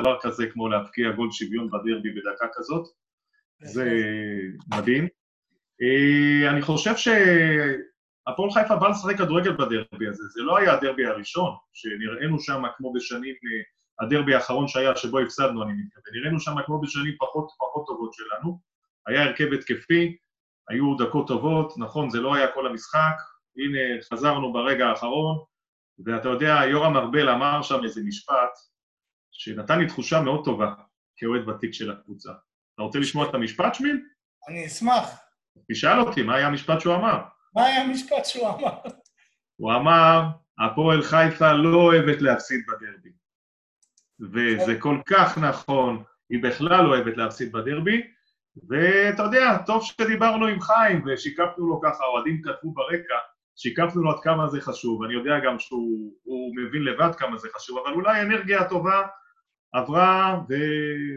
דבר כזה כמו להבקיע גול שוויון בדרבי בדקה כזאת. זה מדהים. אה, אני חושב שהפועל חיפה בא לשחק כדורגל בדרבי הזה, זה לא היה הדרבי הראשון, שנראינו שם כמו בשנים, אה, הדרבי האחרון שהיה, שבו הפסדנו, אני מתכוון, נראינו שם כמו בשנים פחות, פחות טובות שלנו, היה הרכב התקפי, היו דקות טובות, נכון, זה לא היה כל המשחק, הנה, חזרנו ברגע האחרון, ואתה יודע, יורם ארבל אמר שם איזה משפט שנתן לי תחושה מאוד טובה כאוהד ותיק של הקבוצה. אתה רוצה לשמוע את המשפט, שמיל? אני אשמח. תשאל אותי, מה היה המשפט שהוא אמר? מה היה המשפט שהוא אמר? הוא אמר, הפועל חיפה לא אוהבת להפסיד בדרבי. וזה כל כך נכון, היא בכלל לא אוהבת להפסיד בדרבי, ואתה יודע, טוב שדיברנו עם חיים ושיקפנו לו ככה, אוהדים כתבו ברקע, שיקפנו לו עד כמה זה חשוב, אני יודע גם שהוא מבין לבד כמה זה חשוב, אבל אולי האנרגיה הטובה עברה, ו...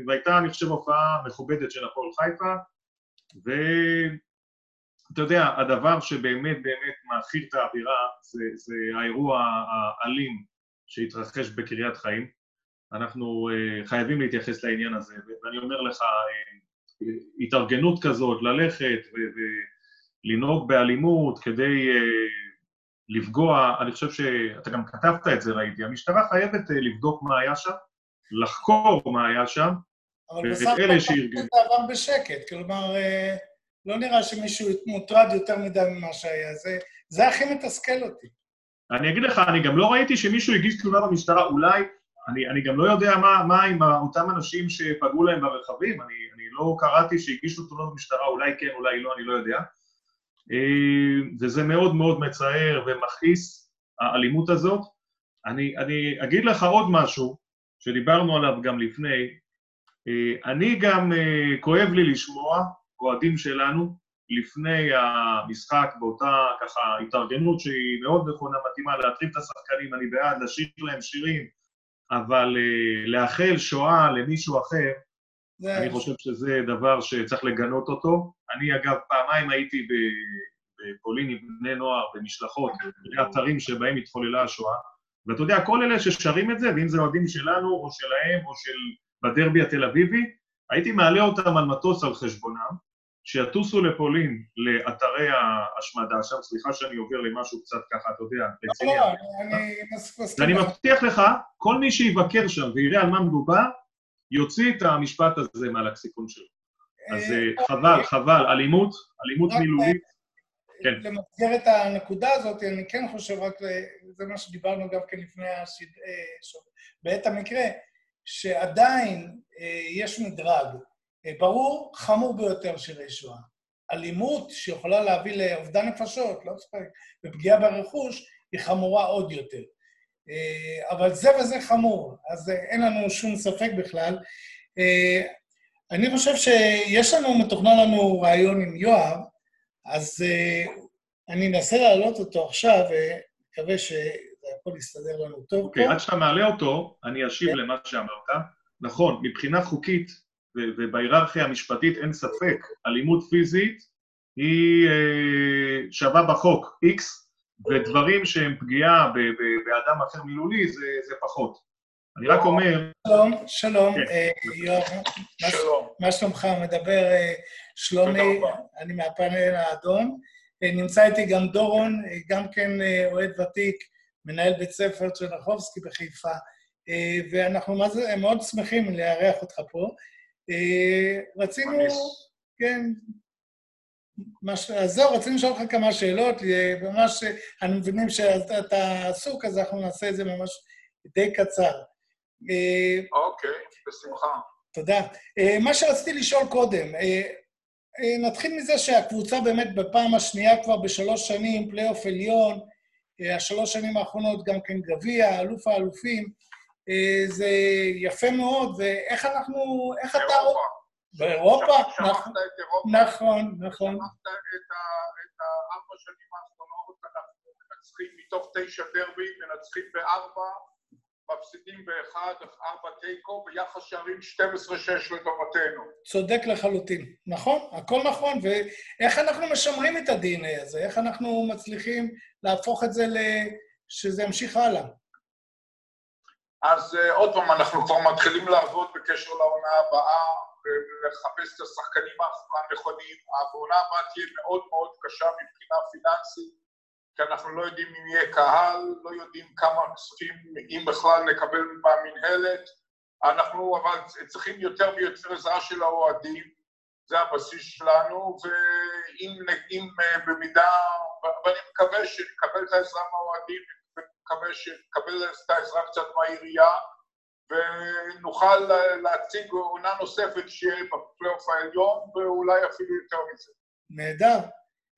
והייתה, אני חושב, הופעה מכובדת של הפועל חיפה, ואתה יודע, הדבר שבאמת באמת מאכיל את האווירה זה, זה האירוע האלים שהתרחש בקריית חיים. אנחנו uh, חייבים להתייחס לעניין הזה, ואני אומר לך, uh, התארגנות כזאת, ללכת ולנהוג באלימות כדי uh, לפגוע, אני חושב שאתה גם כתבת את זה, ראיתי, המשטרה חייבת uh, לבדוק מה היה שם, לחקור מה היה שם, אבל בסך הכל זה עבר בשקט, כלומר, אה, לא נראה שמישהו מוטרד יותר מדי ממה שהיה, זה, זה הכי מתסכל אותי. אני אגיד לך, אני גם לא ראיתי שמישהו הגיש תלונה במשטרה, אולי, אני, אני גם לא יודע מה, מה עם אותם אנשים שפגעו להם ברכבים, אני, אני לא קראתי שהגישו תלונות במשטרה, אולי כן, אולי לא, אני לא יודע. אה, וזה מאוד מאוד מצער ומכעיס, האלימות הזאת. אני, אני אגיד לך עוד משהו, שדיברנו עליו גם לפני, אה, אני גם, אה, כואב לי לשמוע אוהדים שלנו לפני המשחק באותה ככה התארגנות שהיא מאוד נכונה, מתאימה, להטריב את השחקנים, אני בעד, לשיר להם שירים, אבל אה, לאחל שואה למישהו אחר, זה... אני חושב שזה דבר שצריך לגנות אותו. אני אגב פעמיים הייתי בפולין עם בני נוער במשלחות, באתרים שבהם התחוללה השואה, ואתה יודע, כל אלה ששרים את זה, ואם זה אוהדים שלנו או שלהם או של בדרבי התל אביבי, הייתי מעלה אותם על מטוס על חשבונם, שיטוסו לפולין, לאתרי ההשמדה שם, סליחה שאני עובר למשהו קצת ככה, אתה יודע, רציני. לא, אני מסכים. ואני מבטיח לך, כל מי שיבקר שם ויראה על מה מדובר, יוציא את המשפט הזה מהלקסיקון שלו. אז אה, אה, חבל, חבל, אלימות, אלימות מילולית. כן. למסגר את הנקודה הזאת, אני כן חושב רק, זה מה שדיברנו גם כן לפני השד... אה, בעת המקרה, שעדיין אה, יש מדרג, אה, ברור, חמור ביותר של שואה. אלימות שיכולה להביא לאובדן נפשות, לא צוחק, ופגיעה ברכוש, היא חמורה עוד יותר. אבל זה וזה חמור, אז אין לנו שום ספק בכלל. אני חושב שיש לנו, מתוכנן לנו רעיון עם יואב, אז אני אנסה להעלות אותו עכשיו, ומקווה ש... יכול להסתדר לנו טוב אוקיי, פה. עד שאתה מעלה אותו, אני אשיב כן. למה שאמרת. נכון, מבחינה חוקית ובהיררכיה המשפטית אין ספק, אלימות פיזית היא אה, שווה בחוק X, ודברים שהם פגיעה באדם אחר מילולי זה, זה פחות. אני רק אומר... שלום, שלום, כן. אה, יואב, מה שלומך? מדבר אה, שלומי, אני מהפאנל האדום. אה, נמצא איתי גם דורון, גם כן אוהד ותיק מנהל בית ספר צ'רנחובסקי בחיפה, ואנחנו מאוד שמחים לארח אותך פה. רצינו, כן, מש... אז זהו, רצינו לשאול אותך כמה שאלות, ממש, אני מבינים שאתה עסוק, אז אנחנו נעשה את זה ממש די קצר. אה, אוקיי, בשמחה. תודה. מה שרציתי לשאול קודם, נתחיל מזה שהקבוצה באמת בפעם השנייה כבר בשלוש שנים, פלייאוף עליון, השלוש שנים האחרונות גם כן גביע, אלוף האלופים, אה, זה יפה מאוד, ואיך אנחנו, איך אתה... באירופה. באירופה? נכון, נכון, נכון. שמעת את הארבע שנים האחרונות, אנחנו מנצחים מתוך תשע דרבי, מנצחים בארבע, מפסידים באחד, ארבע תיקו, ביחס שערים 12-6 לטובתנו. צודק לחלוטין. נכון, הכל נכון, ואיך אנחנו משמרים את ה-DNA הזה? איך אנחנו מצליחים להפוך את זה ל... שזה ימשיך הלאה? אז uh, עוד פעם, אנחנו כבר מתחילים לעבוד בקשר לעונה הבאה, ולחפש את השחקנים הנכונים. העונה הבאה תהיה מאוד מאוד קשה מבחינה פיננסית, כי אנחנו לא יודעים אם יהיה קהל, לא יודעים כמה כספים, אם בכלל נקבל מהמינהלת. אנחנו אבל צריכים יותר ויותר עזרה של האוהדים, זה הבסיס שלנו, ואם במידה, ואני מקווה שנקבל את העזרה מהאוהדים, מקווה שנקבל את העזרה קצת מהעירייה, ונוכל להציג עונה נוספת שיהיה בפלייאוף העליון, ואולי אפילו יותר מזה. נהדר.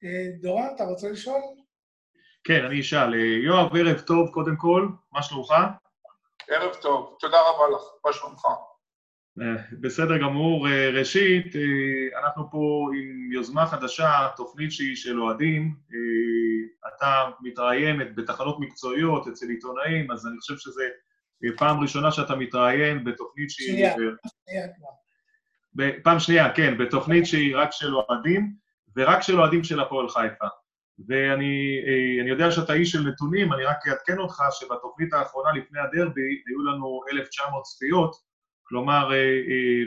אה, דורון, אתה רוצה לשאול? כן, אני אשאל. אה, יואב, ערב טוב קודם כל, מה שלומך? ערב טוב, תודה רבה לך, מה שלומך? אה, בסדר גמור. ראשית, אנחנו פה עם יוזמה חדשה, תוכנית שהיא של אוהדים. אתה מתראיינת בתחנות מקצועיות אצל עיתונאים, אז אני חושב שזה פעם ראשונה שאתה מתראיין בתוכנית שהיא... שנייה, שנייה כבר. פעם שנייה, כן, בתוכנית שהיא רק של אוהדים, ורק של אוהדים של הפועל חיפה. ואני יודע שאתה איש של נתונים, אני רק אעדכן אותך שבתוכנית האחרונה לפני הדרבי היו לנו 1,900 צפיות, כלומר,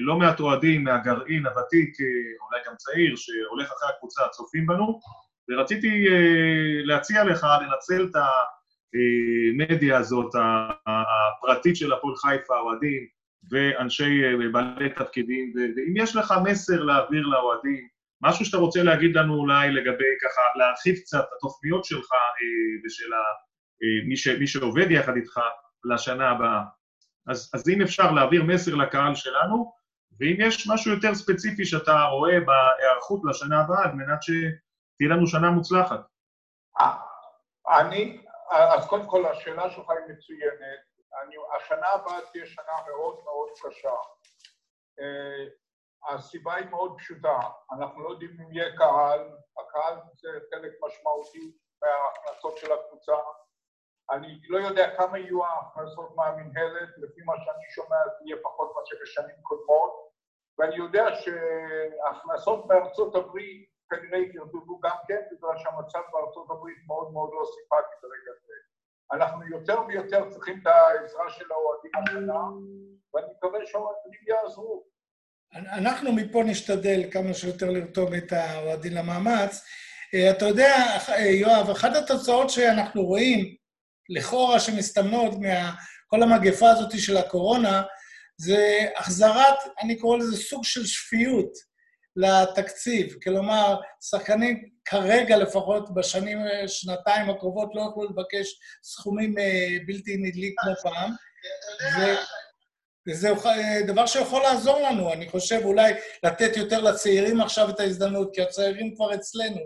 לא מעט אוהדים מהגרעין הוותיק, אולי גם צעיר, שהולך אחרי הקבוצה, צופים בנו, ורציתי להציע לך לנצל את המדיה הזאת, הפרטית של הפועל חיפה, האוהדים ואנשי בעלי תפקידים, ואם יש לך מסר להעביר לאוהדים, משהו שאתה רוצה להגיד לנו אולי לגבי ככה, להרחיב קצת התוכניות שלך ושל מי, ש, מי שעובד יחד איתך לשנה הבאה. אז, אז אם אפשר להעביר מסר לקהל שלנו, ואם יש משהו יותר ספציפי שאתה רואה בהיערכות לשנה הבאה, על מנת שתהיה לנו שנה מוצלחת. אני, אז קודם כל השאלה שלך היא מצוינת. אני, השנה הבאה תהיה שנה מאוד מאוד קשה. הסיבה היא מאוד פשוטה, אנחנו לא יודעים אם יהיה קהל, הקהל זה חלק משמעותי מההכנסות של הקבוצה. אני לא יודע כמה יהיו ההכנסות מהמנהלת, לפי מה שאני שומע זה יהיה פחות מאשר בשנים קודמות, ואני יודע שההכנסות מארצות הברית כנראה ירדו גם כן, בגלל שהמצב בארצות הברית מאוד מאוד לא סימפטי ברגע זה. אנחנו יותר ויותר צריכים את העזרה של האוהדים השנה, ואני מקווה שהאוהדים יעזרו. אנחנו מפה נשתדל כמה שיותר לרתום את האוהדים למאמץ. אה, אתה יודע, יואב, אחת התוצאות שאנחנו רואים, לכאורה שמסתמנות מכל המגפה הזאת של הקורונה, זה החזרת, אני קורא לזה סוג של שפיות לתקציב. כלומר, שחקנים כרגע לפחות בשנים, שנתיים הקרובות לא יוכלו לבקש סכומים אה, בלתי נדלי כמו פעם. וזה דבר שיכול לעזור לנו, אני חושב, אולי לתת יותר לצעירים עכשיו את ההזדמנות, כי הצעירים כבר אצלנו,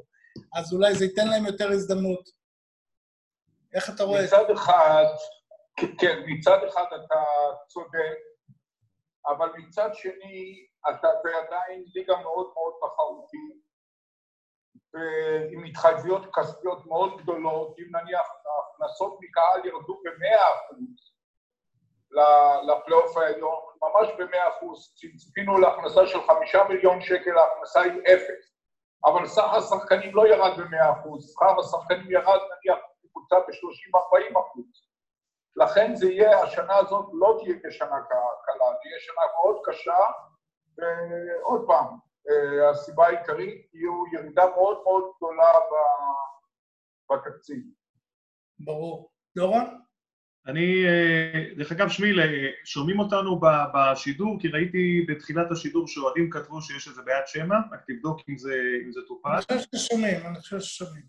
אז אולי זה ייתן להם יותר הזדמנות. איך אתה רואה זה? מצד אחד, כן, מצד אחד אתה צודק, אבל מצד שני, אתה עדיין ליגה מאוד מאוד תחרותית, ועם התחייבויות כספיות מאוד גדולות, אם נניח ההכנסות מקהל ירדו במאה אחוז לפלייאוף העליון, ממש במאה אחוז, ציפינו להכנסה של חמישה מיליון שקל, ההכנסה היא אפס, אבל סך השחקנים לא ירד במאה אחוז, שכר השחקנים ירד נניח קבוצה ב-30-40 אחוז. לכן זה יהיה, השנה הזאת לא תהיה כשנה קלה, תהיה שנה מאוד קשה, ועוד פעם, אה, הסיבה העיקרית היא ירידה מאוד מאוד גדולה בתקציב. ברור. דורון? אני, אה, דרך אגב, שמיל, אה, שומעים אותנו בשידור, כי ראיתי בתחילת השידור שאוהדים כתבו שיש איזה בעיית שמע, רק תבדוק אם זה, אם זה טופל. אני חושב ששומעים, אני חושב ששומעים.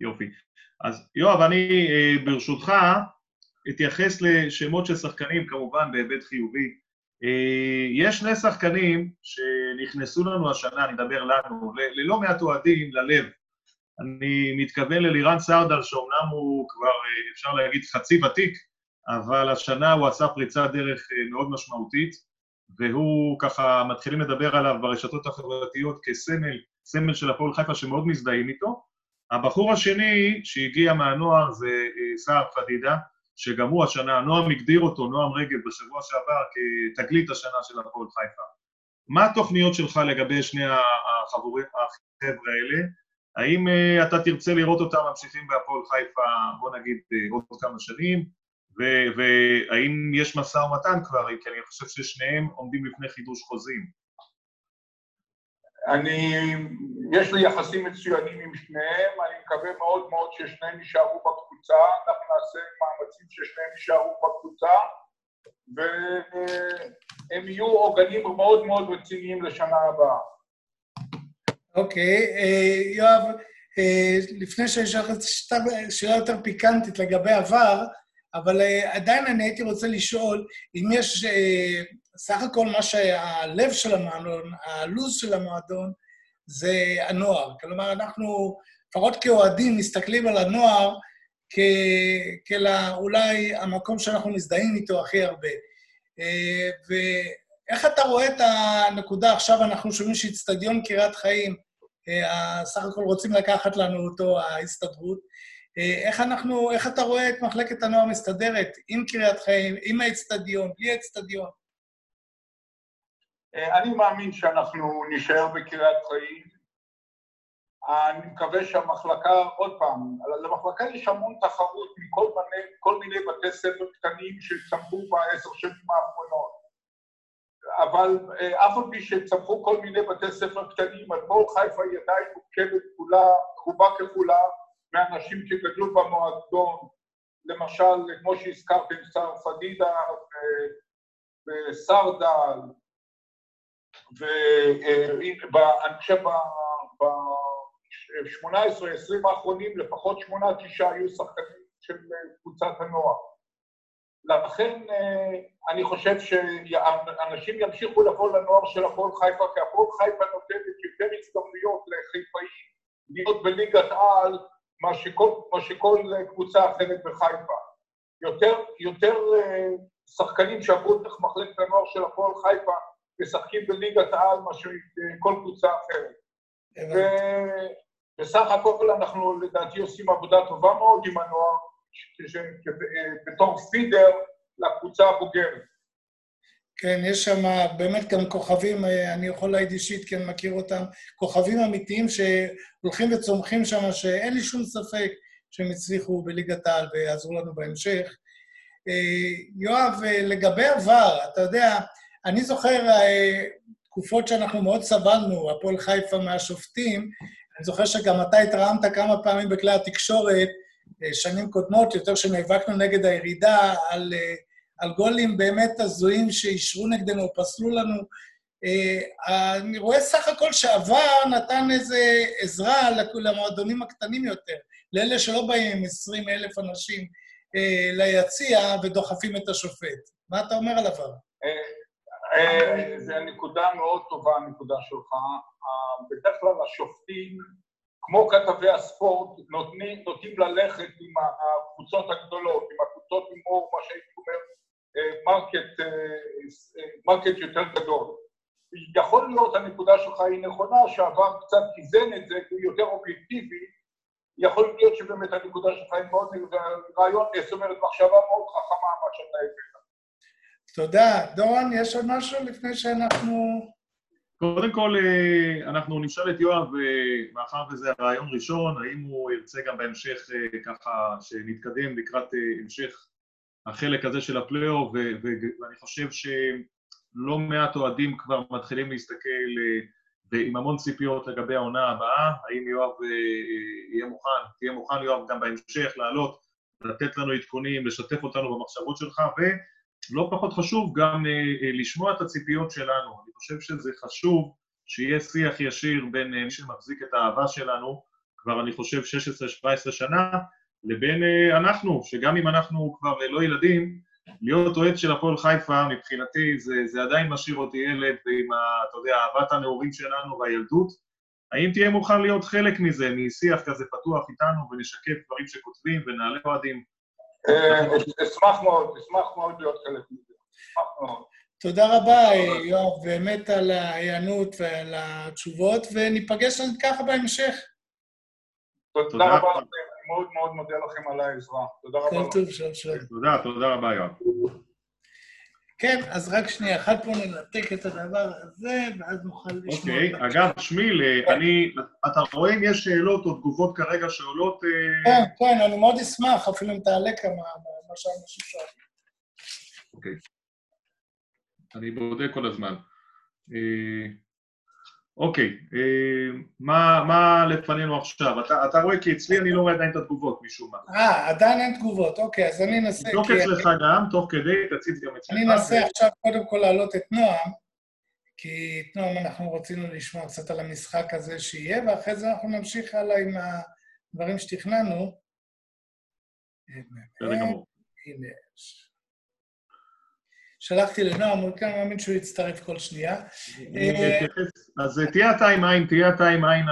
יופי. אז יואב, אני ברשותך אתייחס לשמות של שחקנים, כמובן בהיבט חיובי. אה, יש שני שחקנים שנכנסו לנו השנה, אני אדבר לנו, ללא מעט אוהדים, ללב. אני מתכוון ללירן סרדל, שאומנם הוא כבר, אה, אפשר להגיד, חצי ותיק, אבל השנה הוא עשה פריצת דרך אה, מאוד משמעותית, והוא ככה, מתחילים לדבר עליו ברשתות החברתיות כסמל, סמל של הפועל חיפה שמאוד מזדהים איתו. הבחור השני שהגיע מהנוער זה סער פדידה, שגם הוא השנה, נועם הגדיר אותו, נועם רגב, בשבוע שעבר, כתגלית השנה של הפועל חיפה. מה התוכניות שלך לגבי שני החבורים, החבר'ה האלה? האם uh, אתה תרצה לראות אותם ממשיכים בהפועל חיפה, בוא נגיד, עוד כמה שנים, והאם יש משא ומתן כבר, כי אני חושב ששניהם עומדים לפני חידוש חוזים. אני, יש לי יחסים מצוינים עם שניהם, אני מקווה מאוד מאוד ששניהם יישארו בקבוצה, אנחנו נעשה מאמצים ששניהם יישארו בקבוצה, והם יהיו עוגנים מאוד מאוד רציניים לשנה הבאה. אוקיי, אה, יואב, אה, לפני שיש לך שאלה יותר פיקנטית לגבי עבר, אבל אה, עדיין אני הייתי רוצה לשאול אם יש סך הכל מה שהלב של המועדון, הלו"ז של המועדון, זה הנוער. כלומר, אנחנו, לפחות כאוהדים, מסתכלים על הנוער כאולי המקום שאנחנו מזדהים איתו הכי הרבה. ואיך אתה רואה את הנקודה, עכשיו אנחנו שומעים שאיצטדיון קריית חיים, אה, סך הכל רוצים לקחת לנו אותו, ההסתדרות. אה, איך אנחנו, איך אתה רואה את מחלקת הנוער מסתדרת עם קריית חיים, עם האצטדיון, בלי האצטדיון? אה, אני מאמין שאנחנו נישאר בקריית חיים. אני מקווה שהמחלקה, עוד פעם, למחלקה יש המון תחרות מכל מיני, מיני בתי ספר קטנים שצמחו בעשר שנים האחרונות. אבל אה, אף על פי שצמחו כל מיני בתי ספר קטנים, הדבור חיפה היא עדיין מורכבת כולה, רובה ככולה, מאנשים שגדלו במועדון, למשל, כמו שהזכרתם, שר פדידה וסרדל, ואני חושב ב-18-20 האחרונים לפחות שמונה-תשעה היו שחקנים של קבוצת הנוער. לכן אה, אני חושב שאנשים ימשיכו לבוא לנוער של הפועל חיפה, כי הפועל חיפה נותנת יותר הזדמנויות לחיפאים להיות בליגת על מה שכל, מה שכל קבוצה אחרת בחיפה. יותר, יותר אה, שחקנים שעברו דרך מחלקת הנוער של הפועל חיפה משחקים בליגת העל מאשר כל קבוצה אחרת. ובסך הכל אנחנו לדעתי עושים עבודה טובה מאוד עם הנוער, בתור פידר לקבוצה הבוגרת. כן, יש שם באמת גם כוכבים, אני יכול להעיד אישית, כי אני מכיר אותם, כוכבים אמיתיים שהולכים וצומחים שם, שאין לי שום ספק שהם הצליחו בליגת העל ויעזרו לנו בהמשך. יואב, לגבי עבר, אתה יודע, אני זוכר תקופות שאנחנו מאוד סבלנו, הפועל חיפה מהשופטים, אני זוכר שגם אתה התרעמת כמה פעמים בכלי התקשורת, אה, שנים קודמות, יותר שנאבקנו נגד הירידה, על, אה, על גולים באמת הזויים שאישרו נגדנו, פסלו לנו. אה, אני רואה סך הכל שעבר נתן איזה עזרה למועדונים הקטנים יותר, לאלה שלא באים עם 20 אלף אנשים ליציע ודוחפים את השופט. מה אתה אומר על ה VAR? זו נקודה מאוד טובה, הנקודה שלך. בדרך כלל השופטים כמו כתבי הספורט, נותנים, נוטים ללכת עם הקבוצות הגדולות, עם הקבוצות עם אור, מה שהייתי אומר, market, אה, market אה, יותר גדול. יכול להיות, הנקודה שלך היא נכונה, שה VAR קצת איזן את זה, כי הוא יותר אובייקטיבי, יכול להיות שבאמת הנקודה שלך היא מאוד, רעיון, זאת אומרת, מחשבה מאוד חכמה, מה שאתה הבאת. תודה. דורון, יש עוד משהו לפני שאנחנו... קודם כל, אה, אנחנו נשאל את יואב, מאחר וזה הרעיון ראשון, האם הוא ירצה גם בהמשך ככה שנתקדם לקראת המשך החלק הזה של הפלייאוף, ואני חושב שלא מעט אוהדים כבר מתחילים להסתכל ועם המון ציפיות לגבי העונה הבאה, האם יואב יהיה מוכן, תהיה מוכן יואב גם בהמשך לעלות, לתת לנו עדכונים, לשתף אותנו במחשבות שלך, ו... לא פחות חשוב גם אה, אה, לשמוע את הציפיות שלנו. אני חושב שזה חשוב שיהיה שיח ישיר בין אה, מי שמחזיק את האהבה שלנו, כבר אני חושב 16-17 שנה, לבין אנחנו, שגם אם אנחנו כבר לא ילדים, להיות אוהד של הפועל חיפה, מבחינתי זה, זה עדיין משאיר אותי ילד ועם, ה, אתה יודע, אהבת הנעורים שלנו והילדות. האם תהיה מוכן להיות חלק מזה, משיח כזה פתוח איתנו ונשקף דברים שכותבים ונעלה אוהדים אה, אשמח מאוד, אשמח מאוד להיות חלק מזה. תודה רבה, יואב, באמת על ההיענות ועל התשובות, וניפגש ככה בהמשך. תודה רבה לכם, מאוד מאוד מודה לכם על העזרה. תודה רבה. כל טוב, שלום שלום. תודה, תודה רבה, יואב. כן, אז רק שנייה אחת פה ננתק את הדבר הזה, ואז נוכל לשמוע... אוקיי, אגב, שמיל, אה, אני... אתה רואה אם יש שאלות או תגובות כרגע שעולות? אה? כן, כן, אני מאוד אשמח, אפילו אם תעלה כמה... שאנשים שואלים. אוקיי. אני בודק כל הזמן. אה, אוקיי, אה, מה, מה לפנינו עכשיו? אתה, אתה רואה כי אצלי אני לא רואה עדיין את התגובות משום מה. אה, עדיין אין תגובות, אוקיי, אז אני אנסה... תבדוק אצלך גם, תוך כדי, תציץ גם אצלך. אני אנסה עכשיו קודם כל להעלות את נועם, כי את נועם אנחנו רצינו לשמוע קצת על המשחק הזה שיהיה, ואחרי זה אנחנו נמשיך הלאה עם הדברים שתכננו. בסדר גמור. הנה. שלחתי לנועם, הוא כאן מאמין שהוא יצטרף כל שנייה. אני. אז תהיה אתה עם עין, תהיה אתה עם עין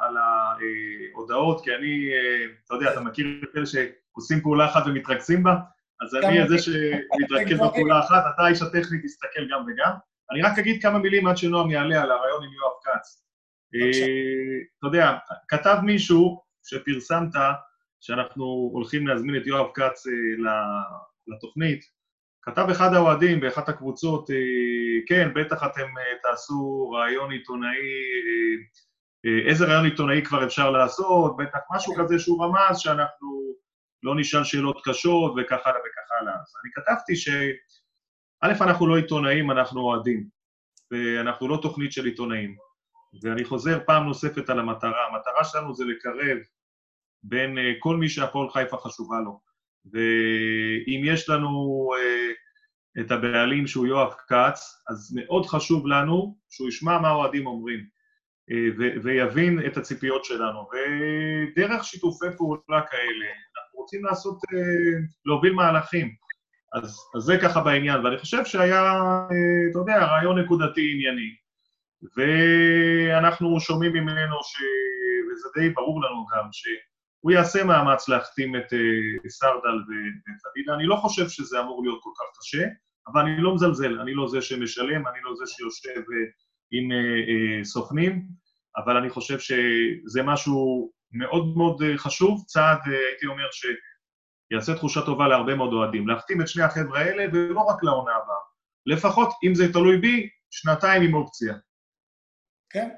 על ההודעות, כי אני, אה, אתה יודע, אתה מכיר את אלה שעושים פעולה אחת ומתרכזים בה? אז אני אני. זה שמתרכז בפעולה אחת, אתה האיש הטכני, תסתכל גם וגם. אני רק אגיד כמה מילים עד שנועם יעלה על הרעיון עם יואב כץ. אה, אתה יודע, כתב מישהו שפרסמת שאנחנו הולכים להזמין את יואב כץ אה, לתוכנית, כתב אחד האוהדים באחת הקבוצות, אה, כן, בטח אתם אה, תעשו ראיון עיתונאי, אה, איזה ראיון עיתונאי כבר אפשר לעשות, בטח משהו כזה שהוא רמז שאנחנו לא נשאל שאלות קשות וכך הלאה וכך הלאה. אז אני כתבתי ש... א', אנחנו לא עיתונאים, אנחנו אוהדים, ואנחנו לא תוכנית של עיתונאים. ואני חוזר פעם נוספת על המטרה. המטרה שלנו זה לקרב בין כל מי שהפועל חיפה חשובה לו. ואם יש לנו אה, את הבעלים שהוא יואב כץ, אז מאוד חשוב לנו שהוא ישמע מה האוהדים אומרים, אה, ו- ויבין את הציפיות שלנו. ודרך שיתופי פעולה כאלה, אנחנו רוצים לעשות, אה, להוביל מהלכים. אז, אז זה ככה בעניין, ואני חושב שהיה, אה, אתה יודע, רעיון נקודתי ענייני. ואנחנו שומעים ממנו, ש... וזה די ברור לנו גם, שהוא יעשה מאמץ להחתים את אה, סרדל ואת אבידה. אני לא חושב שזה אמור להיות כל כך קשה, אבל אני לא מזלזל, אני לא זה שמשלם, אני לא זה שיושב אה, עם אה, סוכנים, אבל אני חושב שזה משהו מאוד מאוד חשוב, צעד, הייתי אומר, שיעשה תחושה טובה להרבה מאוד אוהדים. להחתים את שני החבר'ה האלה, ולא רק לעונה הבאה. לפחות, אם זה תלוי בי, שנתיים עם אופציה. כן.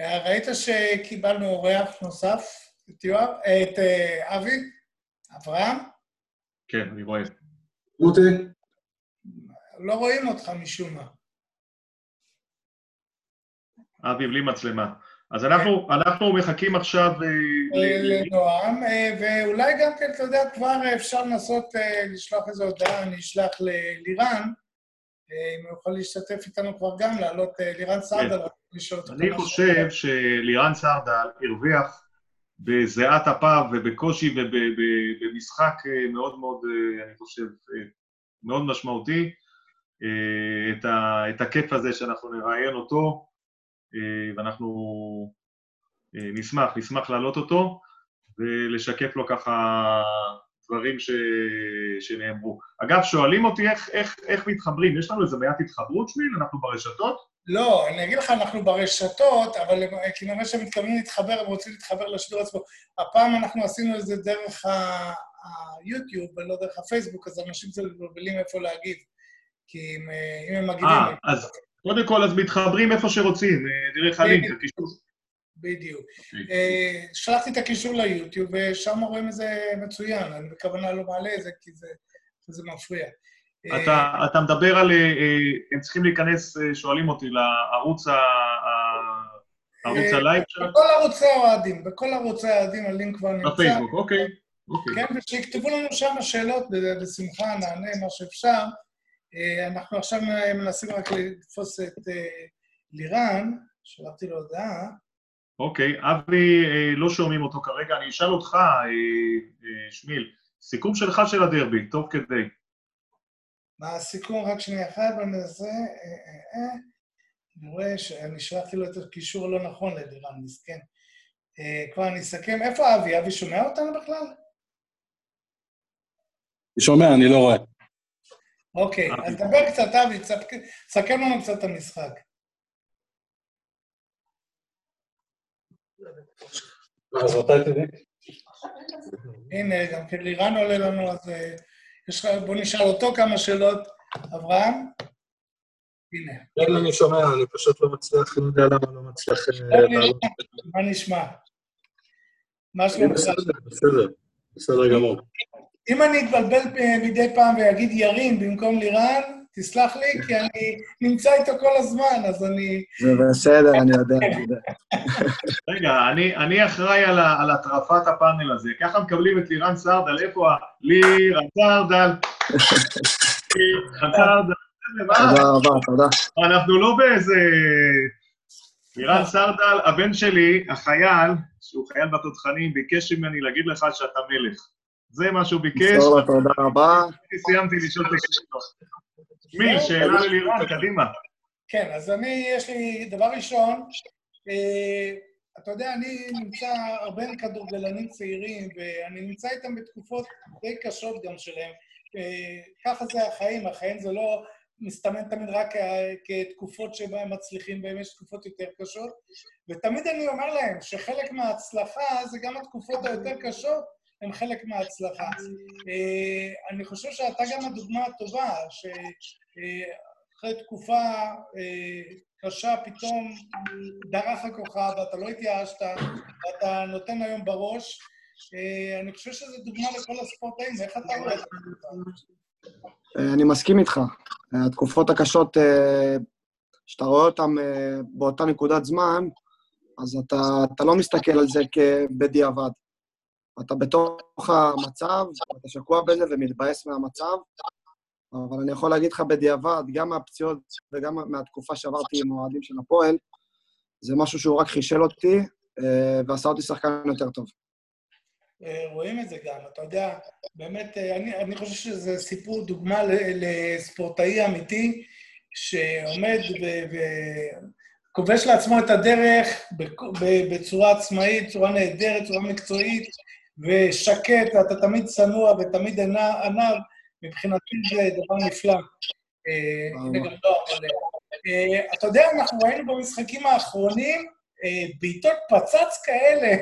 ראית שקיבלנו אורח נוסף, את יואב, אה, את אבי, אברהם? כן, אני רואה. רותי? לא רואים אותך משום מה. אבי בלי מצלמה. אז אנחנו, אנחנו מחכים עכשיו... אה, אה, לנועם, ואולי גם כן, אתה יודע, כבר אפשר לנסות לשלוח איזו הודעה, אני אשלח ללירן, אם הוא יכול להשתתף איתנו כבר גם, לעלות לירן סעדה, רק לשאול אותו אני חושב שלירן סרדל הרוויח בזיעת אפיו ובקושי ובמשחק מאוד מאוד, אה, אני חושב, אה, מאוד משמעותי, אה, את ה- את הכיף הזה שאנחנו נראיין אותו, אה, ואנחנו אה, נשמח, נשמח להעלות אותו ולשקף לו ככה דברים ש... שנאמרו. אגב, שואלים אותי איך, איך, איך מתחברים, יש לנו איזה מעט התחברות שמיל? אנחנו ברשתות? לא, אני אגיד לך, אנחנו ברשתות, אבל כנראה שהם מתכוונים להתחבר, הם רוצים להתחבר לשידור עצמו. הפעם אנחנו עשינו את זה דרך היוטיוב ולא דרך הפייסבוק, אז אנשים קצת מבלבלים איפה להגיד. כי אם, אה, אם הם מגיבים... אה, אז קודם כל, אז מתחברים איפה שרוצים, אה, דרך הלינק, הקישור. בדיוק. אוקיי. אה, שלחתי את הקישור ליוטיוב, ושם רואים את זה מצוין. אני בכוונה לא מעלה את זה, כי זה, זה מפריע. אה, אתה, אתה מדבר על... אה, הם צריכים להיכנס, שואלים אותי, לערוץ ה... ערוץ הלייב שלך? בכל ערוצי האוהדים, בכל ערוצי האוהדים הלינק כבר נמצא. בפייסבוק, אוקיי. אוקיי. כן, ושיכתבו לנו שם שאלות, בשמחה נענה מה שאפשר. אנחנו עכשיו מנסים רק לתפוס את לירן, שלחתי לו הודעה. אוקיי, אבי, אה, לא שומעים אותו כרגע, אני אשאל אותך, אה, אה, שמיל, סיכום שלך של הדרבי, תוך כדי. מה הסיכום? רק שנייה אחת, אה, אה. אני רואה שאני שלחתי לו את הקישור הלא נכון ללירן, מסכן. כבר אני אסכם. איפה אבי? אבי שומע אותנו בכלל? אני שומע, אני לא רואה. אוקיי. אז דבר קצת, אבי, תסכם לנו קצת את המשחק. אז מתי תדעי? הנה, גם כן לירן עולה לנו, אז אה, יש לך, בוא נשאל אותו כמה שאלות. אברהם? הנה. כן, אני שומע, אני פשוט לא מצליח, לא יודע למה לא מצליח אה. מה נשמע? מה אני שלומך? בסדר, בסדר, בסדר גמור. אם אני אתבלבל מדי פעם ואגיד ירין במקום לירן, תסלח לי, כי אני נמצא איתו כל הזמן, אז אני... זה בסדר, אני יודע, אני יודע. רגע, אני, אני אחראי על, ה- על הטרפת הפאנל הזה. ככה מקבלים את לירן סרדל, איפה ה... לירן סרדל. לירן? תודה רבה, תודה. אנחנו לא באיזה... לירן סרדל, הבן שלי, החייל, שהוא חייל בתותחנים, ביקש ממני להגיד לך שאתה מלך. זה מה שהוא ביקש, תודה רבה. סיימתי לשאול את השאלות. מי, שאלה ללירן, קדימה. כן, אז אני, יש לי, דבר ראשון, אה, אתה יודע, אני נמצא הרבה כדורגלנים צעירים, ואני נמצא איתם בתקופות די קשות גם שלהם. אה, ככה זה החיים, החיים זה לא מסתמן תמיד רק כתקופות שבהם מצליחים, בהם יש תקופות יותר קשות. ותמיד אני אומר להם שחלק מההצלחה זה גם התקופות היותר קשות, הן חלק מההצלחה. אה, אני חושב שאתה גם הדוגמה הטובה, שאחרי תקופה אה, קשה פתאום דרך הכוכב ואתה לא התייאשת, ואתה נותן היום בראש. אה, אני חושב שזו דוגמה לכל הספורטאים, איך אתה רואה את זה? אני מסכים איתך. התקופות הקשות, שאתה רואה אותן באותה נקודת זמן, אז אתה, אתה לא מסתכל על זה כבדיעבד. אתה בתוך המצב, אתה שקוע בזה ומתבאס מהמצב, אבל אני יכול להגיד לך בדיעבד, גם מהפציעות וגם מהתקופה שעברתי עם האוהדים של הפועל, זה משהו שהוא רק חישל אותי אה, ועשה אותי שחקן יותר טוב. אה, רואים את זה גם, אתה יודע, באמת, אה, אני, אני חושב שזה סיפור דוגמה לספורטאי אמיתי שעומד וכובש לעצמו את הדרך בצורה עצמאית, צורה נהדרת, צורה מקצועית ושקט, ואתה תמיד צנוע ותמיד עניו, מבחינתי זה דבר נפלא. אה, לא. אה, אתה יודע, אנחנו ראינו במשחקים האחרונים אה, בעיטות פצץ כאלה,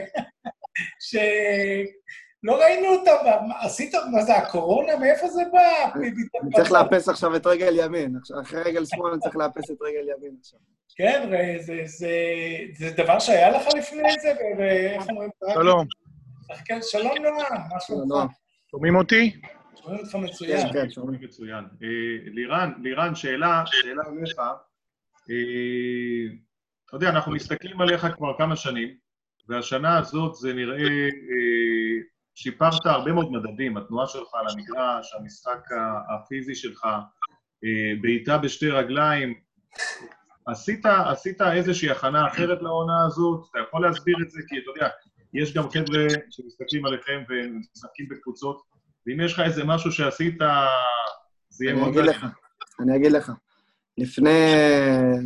שלא ראינו אותם, עשית, מה זה, הקורונה? מאיפה זה בא? אני צריך? לאפס עכשיו את רגל ימין. אחרי רגל שמאל אני צריך לאפס את רגל ימין עכשיו. כן, זה, זה, זה דבר שהיה לך לפני זה, ואיך אומרים? שלום, כן, שלום נועם, מה שלומך? שומעים אותי? שומעים אותך מצוין. כן, כן, שומעים. מצוין. אה, לירן, לירן, שאלה, שאלה אליך. אה, אתה יודע, אנחנו מסתכלים עליך כבר כמה שנים, והשנה הזאת זה נראה, אה, שיפרת הרבה מאוד מדדים, התנועה שלך על המגרש, המשחק הפיזי שלך, בעיטה בשתי רגליים. עשית, עשית איזושהי הכנה אחרת לעונה הזאת? אתה יכול להסביר את זה? כי אתה יודע, יש גם חבר'ה שמסתכלים עליכם ומשחקים בקבוצות, ואם יש לך איזה משהו שעשית, זה יהיה אני מאוד... אגיד לך, אני אגיד לך. לפני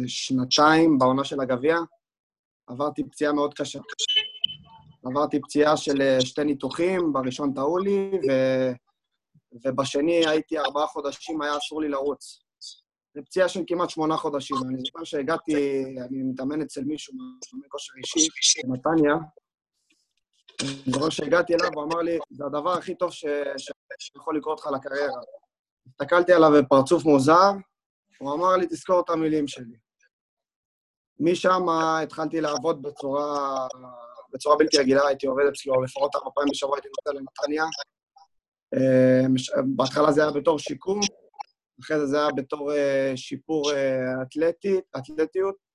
שנתיים, בעונה של הגביע, עברתי פציעה מאוד קשה. עברתי פציעה של אה, שתי ניתוחים, בראשון טעו לי, ו... ובשני הייתי ארבעה חודשים, היה אסור לי לרוץ. זו פציעה של כמעט שמונה חודשים. אני זוכר שהגעתי, אני מתאמן אצל מישהו מאמן כושר אישי, בנתניה, זוכר שהגעתי אליו, הוא אמר לי, זה הדבר הכי טוב ש... שיכול לקרות לך לקריירה. הסתכלתי עליו בפרצוף מוזר, הוא אמר לי, תזכור את המילים שלי. משם התחלתי לעבוד בצורה, בצורה בלתי רגילה, הייתי עובד אצלו לפחות ארבע פעמים בשבוע, הייתי נוסע לנתניה. אה, בהתחלה זה היה בתור שיקום, אחרי זה זה היה בתור אה, שיפור אה, אתלטית, אתלטיות.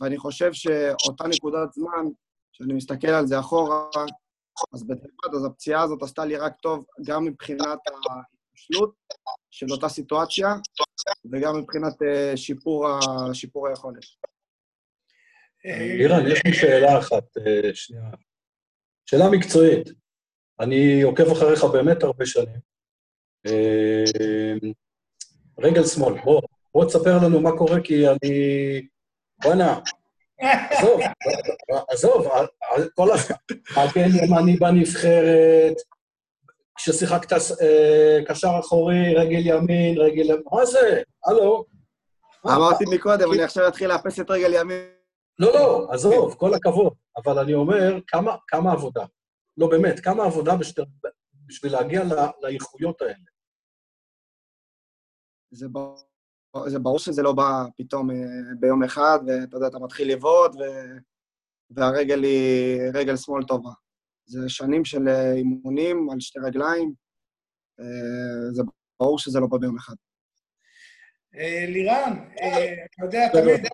ואני חושב שאותה נקודת זמן, כשאני מסתכל על זה אחורה, אז בדיעבד, אז הפציעה הזאת עשתה לי רק טוב, גם מבחינת ההתפשלות של אותה סיטואציה, וגם מבחינת אה, שיפור. שיפור היכולת. אה, לירן, יש לי שאלה אחת, אה, שנייה. שאלה מקצועית. אני עוקב אחריך באמת הרבה שנים. רגל שמאל, בוא, בוא תספר לנו מה קורה, כי אני... בואנה, עזוב, עזוב, על- כל ה... מגן ימני בנבחרת, כששיחקת אה, קשר אחורי, רגל ימין, רגל מה זה? הלו? אמרתי מקודם, אני עכשיו אתחיל לאפס את רגל ימין. לא, לא, עזוב, כל הכבוד. אבל אני אומר, כמה, כמה עבודה. לא, באמת, כמה עבודה בשביל, בשביל להגיע לאיכויות האלה. זה ברור, זה ברור שזה לא בא פתאום אה, ביום אחד, ואתה יודע, אתה מתחיל לבעוט, ו... והרגל היא רגל שמאל טובה. זה שנים של אה, אימונים על שתי רגליים. אה, זה ברור שזה לא בא ביום אחד. לירן, אתה יודע, תמיד,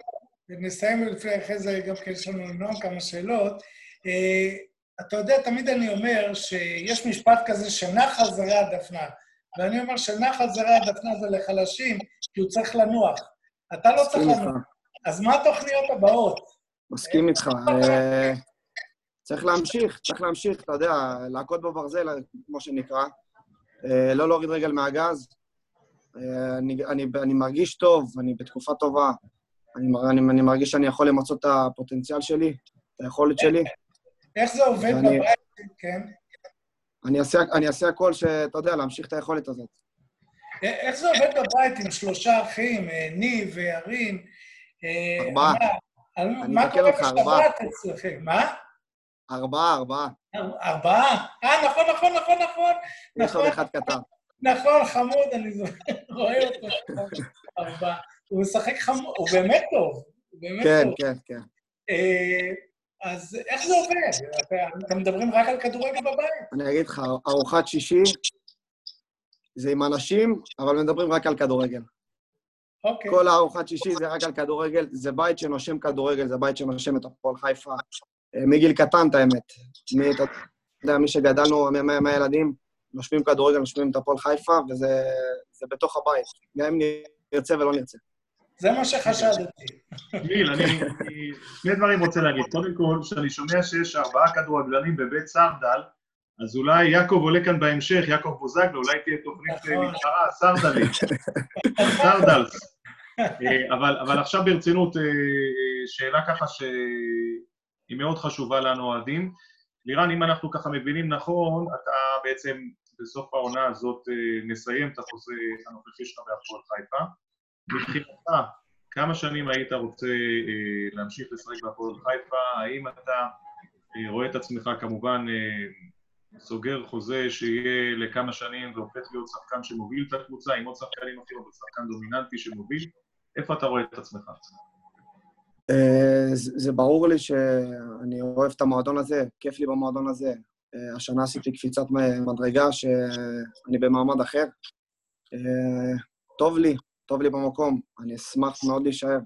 נסיים לפני, אחרי זה גם כן יש לנו נועם כמה שאלות. אתה יודע, תמיד אני אומר שיש משפט כזה שנחל זרי הדפנה, ואני אומר שנחל זרי הדפנה זה לחלשים, כי הוא צריך לנוח. אתה לא צריך. לנוח. אז מה התוכניות הבאות? מסכים איתך. אה, צריך להמשיך, צריך להמשיך, אתה יודע, להכות בברזל, כמו שנקרא. אה, לא להוריד רגל מהגז. אה, אני, אני, אני מרגיש טוב, אני בתקופה טובה. אני, אני, אני מרגיש שאני יכול למצות את הפוטנציאל שלי, את היכולת שלי. איך זה עובד ואני- בבית, כן? אני אעשה, אני אעשה הכל שאתה יודע, להמשיך את היכולת הזאת. א- איך זה עובד בבית עם שלושה אחים, אה, ניב וירין? אה, ארבעה. אני מה קורה. בשבת אצלכם? מה? ארבעה, ארבעה. אר- ארבעה? אה, נכון, נכון, נכון, נכון. יש עוד נכון, אחד קטן. נכון, חמוד, אני רואה אותו. ארבעה. הוא משחק חמוד, הוא באמת טוב. הוא באמת כן, טוב. כן, כן. אה, אז איך זה עובד? אתם מדברים רק על כדורגל בבית? אני אגיד לך, ארוחת שישי זה עם אנשים, אבל מדברים רק על כדורגל. אוקיי. כל הארוחת שישי זה רק על כדורגל, זה בית שנושם כדורגל, זה בית שנושם את הפועל חיפה. אה, מגיל קטן, את האמת. מי, אתה יודע, מי שגדלנו, מהילדים, נושמים כדורגל, נושמים את הפועל חיפה, וזה זה בתוך הבית, גם אם נרצה ולא נרצה. זה מה שחשדתי. גיל, אני שני דברים רוצה להגיד. קודם כל, כשאני שומע שיש ארבעה כדורגלנים בבית סרדל, אז אולי יעקב עולה כאן בהמשך, יעקב בוזגלו, אולי תהיה תוכנית נכון. אה, מתחרה, סרדלי, סרדלס. אה, אבל, אבל עכשיו ברצינות, אה, שאלה ככה שהיא מאוד חשובה לנו, אוהדים. לירן, אם אנחנו ככה מבינים נכון, אתה בעצם בסוף העונה הזאת מסיים את החוזה הנוכחי שלך בהפועל חיפה. מבחינתך, כמה שנים היית רוצה אה, להמשיך לשחק בהפועל חיפה? האם אתה אה, רואה את עצמך כמובן אה, סוגר חוזה שיהיה לכמה שנים והופך להיות שחקן שמוביל את הקבוצה עם עוד שחקנים אפילו, אבל שחקן דומיננטי שמוביל? איפה אתה רואה את עצמך? זה ברור לי שאני אוהב את המועדון הזה, כיף לי במועדון הזה. השנה עשיתי קפיצת מדרגה שאני במעמד אחר. טוב לי, טוב לי במקום, אני אשמח מאוד להישאר.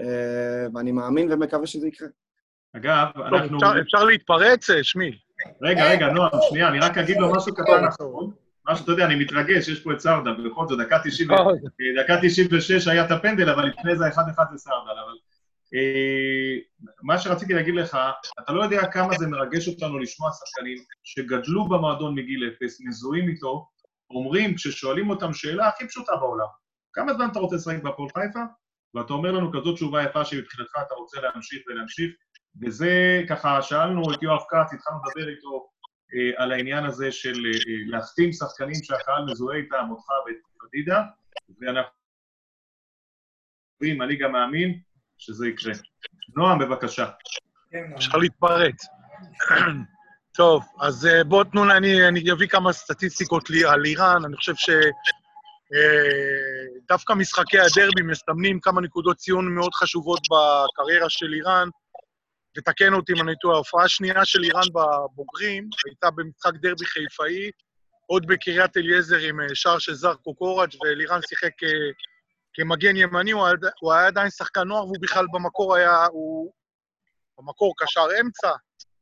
אה, ואני מאמין ומקווה שזה יקרה. אגב, אנחנו... אפשר- אפשר להתפרץ, אה, שמי? רגע, רגע, נועם, שנייה, אני רק אגיד לו משהו קטן אחרון. משהו, אתה יודע, אני מתרגש, יש פה את סרדל, בכל זאת, דקה 90, דקה 96 היה את הפנדל, אבל לפני זה 1-1 לסרדל, אבל... אה, מה שרציתי להגיד לך, אתה לא יודע כמה זה מרגש אותנו לשמוע שחקנים שגדלו במועדון מגיל אפס, מזוהים איתו, אומרים, כששואלים אותם שאלה הכי פשוטה בעולם, כמה זמן אתה רוצה לשחק בהפועל חיפה? ואתה אומר לנו כזאת תשובה יפה שמבחינתך אתה רוצה להמשיך ולהמשיך, וזה, ככה, שאלנו את יואב כץ, התחלנו לדבר איתו אה, על העניין הזה של אה, אה, להחתים שחקנים שהקהל מזוהה איתם, אותך ואת פדידה, ואנחנו... אני גם מאמין שזה יקרה. נועם, בבקשה. כן. אפשר להתפרץ. טוב, אז אה, בואו תנו לי, אני, אני אביא כמה סטטיסטיקות לי, על איראן, אני חושב שדווקא משחקי הדרבי מסמנים כמה נקודות ציון מאוד חשובות בקריירה של איראן, ותקן אותי אם אני טועה, ההופעה השנייה של איראן בבוגרים הייתה במשחק דרבי חיפאי, עוד בקריית אליעזר עם אה, שער של זרקו קוראג' ואלירן שיחק אה, כמגן ימני, הוא, היה- הוא היה עדיין שחקן נוער, והוא בכלל במקור היה, הוא במקור קשר אמצע,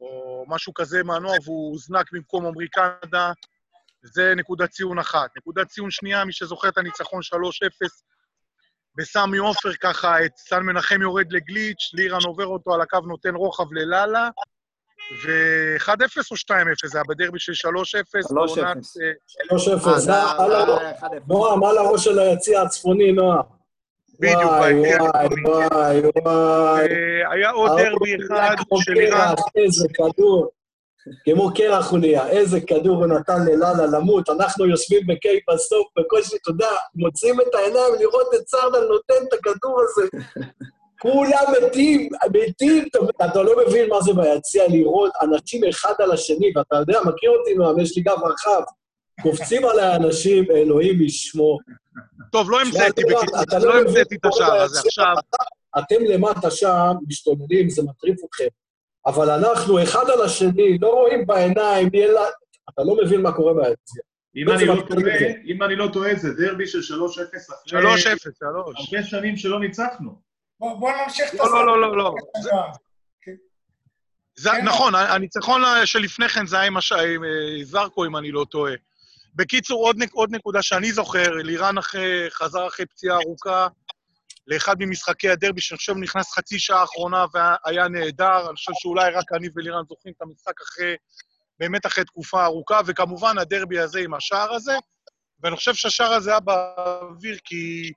או משהו כזה מהנוער, והוא הוזנק במקום עמרי קנדה, זה נקודת ציון אחת. נקודת ציון שנייה, מי שזוכר את הניצחון 3-0 בסמי עופר, ככה את סן מנחם יורד לגליץ', לירן עובר אותו על הקו, נותן רוחב ללאלה, ו-1-0 או 2-0? זה היה בדרבי של 3-0. 3-0. בעונת, אה, 3-0, אה, זה על זה הראש. היה 1-0. נועם, על הראש של היציע הצפוני, נועם. בדיוק, וואי, וואי. וואי, וואי. אה, היה עוד דרבי אחד של איראן, איזה כדור. כמו קרח הוא נהיה, איזה כדור הוא נתן ללאללה למות. אנחנו יושבים בקיי בסוף, בקושי, אתה יודע, מוצאים את העיניים לראות את סרדל נותן את הכדור הזה. כולם מתים, מתים, אתה- לא מבין מה זה ביציע לראות אנשים אחד על השני, ואתה יודע, מכיר אותי, נועם, יש לי גב רחב. קופצים עליי אנשים, אלוהים ישמור. טוב, לא המצאתי, אתה לא- בקיצור, אתה לא לא המצאתי את השער הזה. עכשיו, אתם למטה שם משתוללים, זה מטריף אתכם. אבל אנחנו אחד על השני, לא רואים בעיניים, ילד... אתה לא מבין מה קורה ביציע. אם אני לא אתה טועה. אם אני לא טועה, זה דרבי של 3-0 אחרי 3-0, 3. הרבה שנים שלא ניצחנו. בוא בוא נמשיך את לא, לא, לא, לא, לא. זה... זה, כן. נכון, הניצחון שלפני כן זה היה עם, הש... עם אה, זרקו, אם אני לא טועה. בקיצור, עוד, נק... עוד נקודה שאני זוכר, לירן אחרי, חזר אחרי פציעה ארוכה לאחד ממשחקי הדרבי, שאני חושב נכנס חצי שעה האחרונה והיה נהדר. אני חושב שאולי רק אני ולירן זוכרים את המשחק אחרי, באמת אחרי תקופה ארוכה, וכמובן הדרבי הזה עם השער הזה. ואני חושב שהשער הזה היה באוויר כי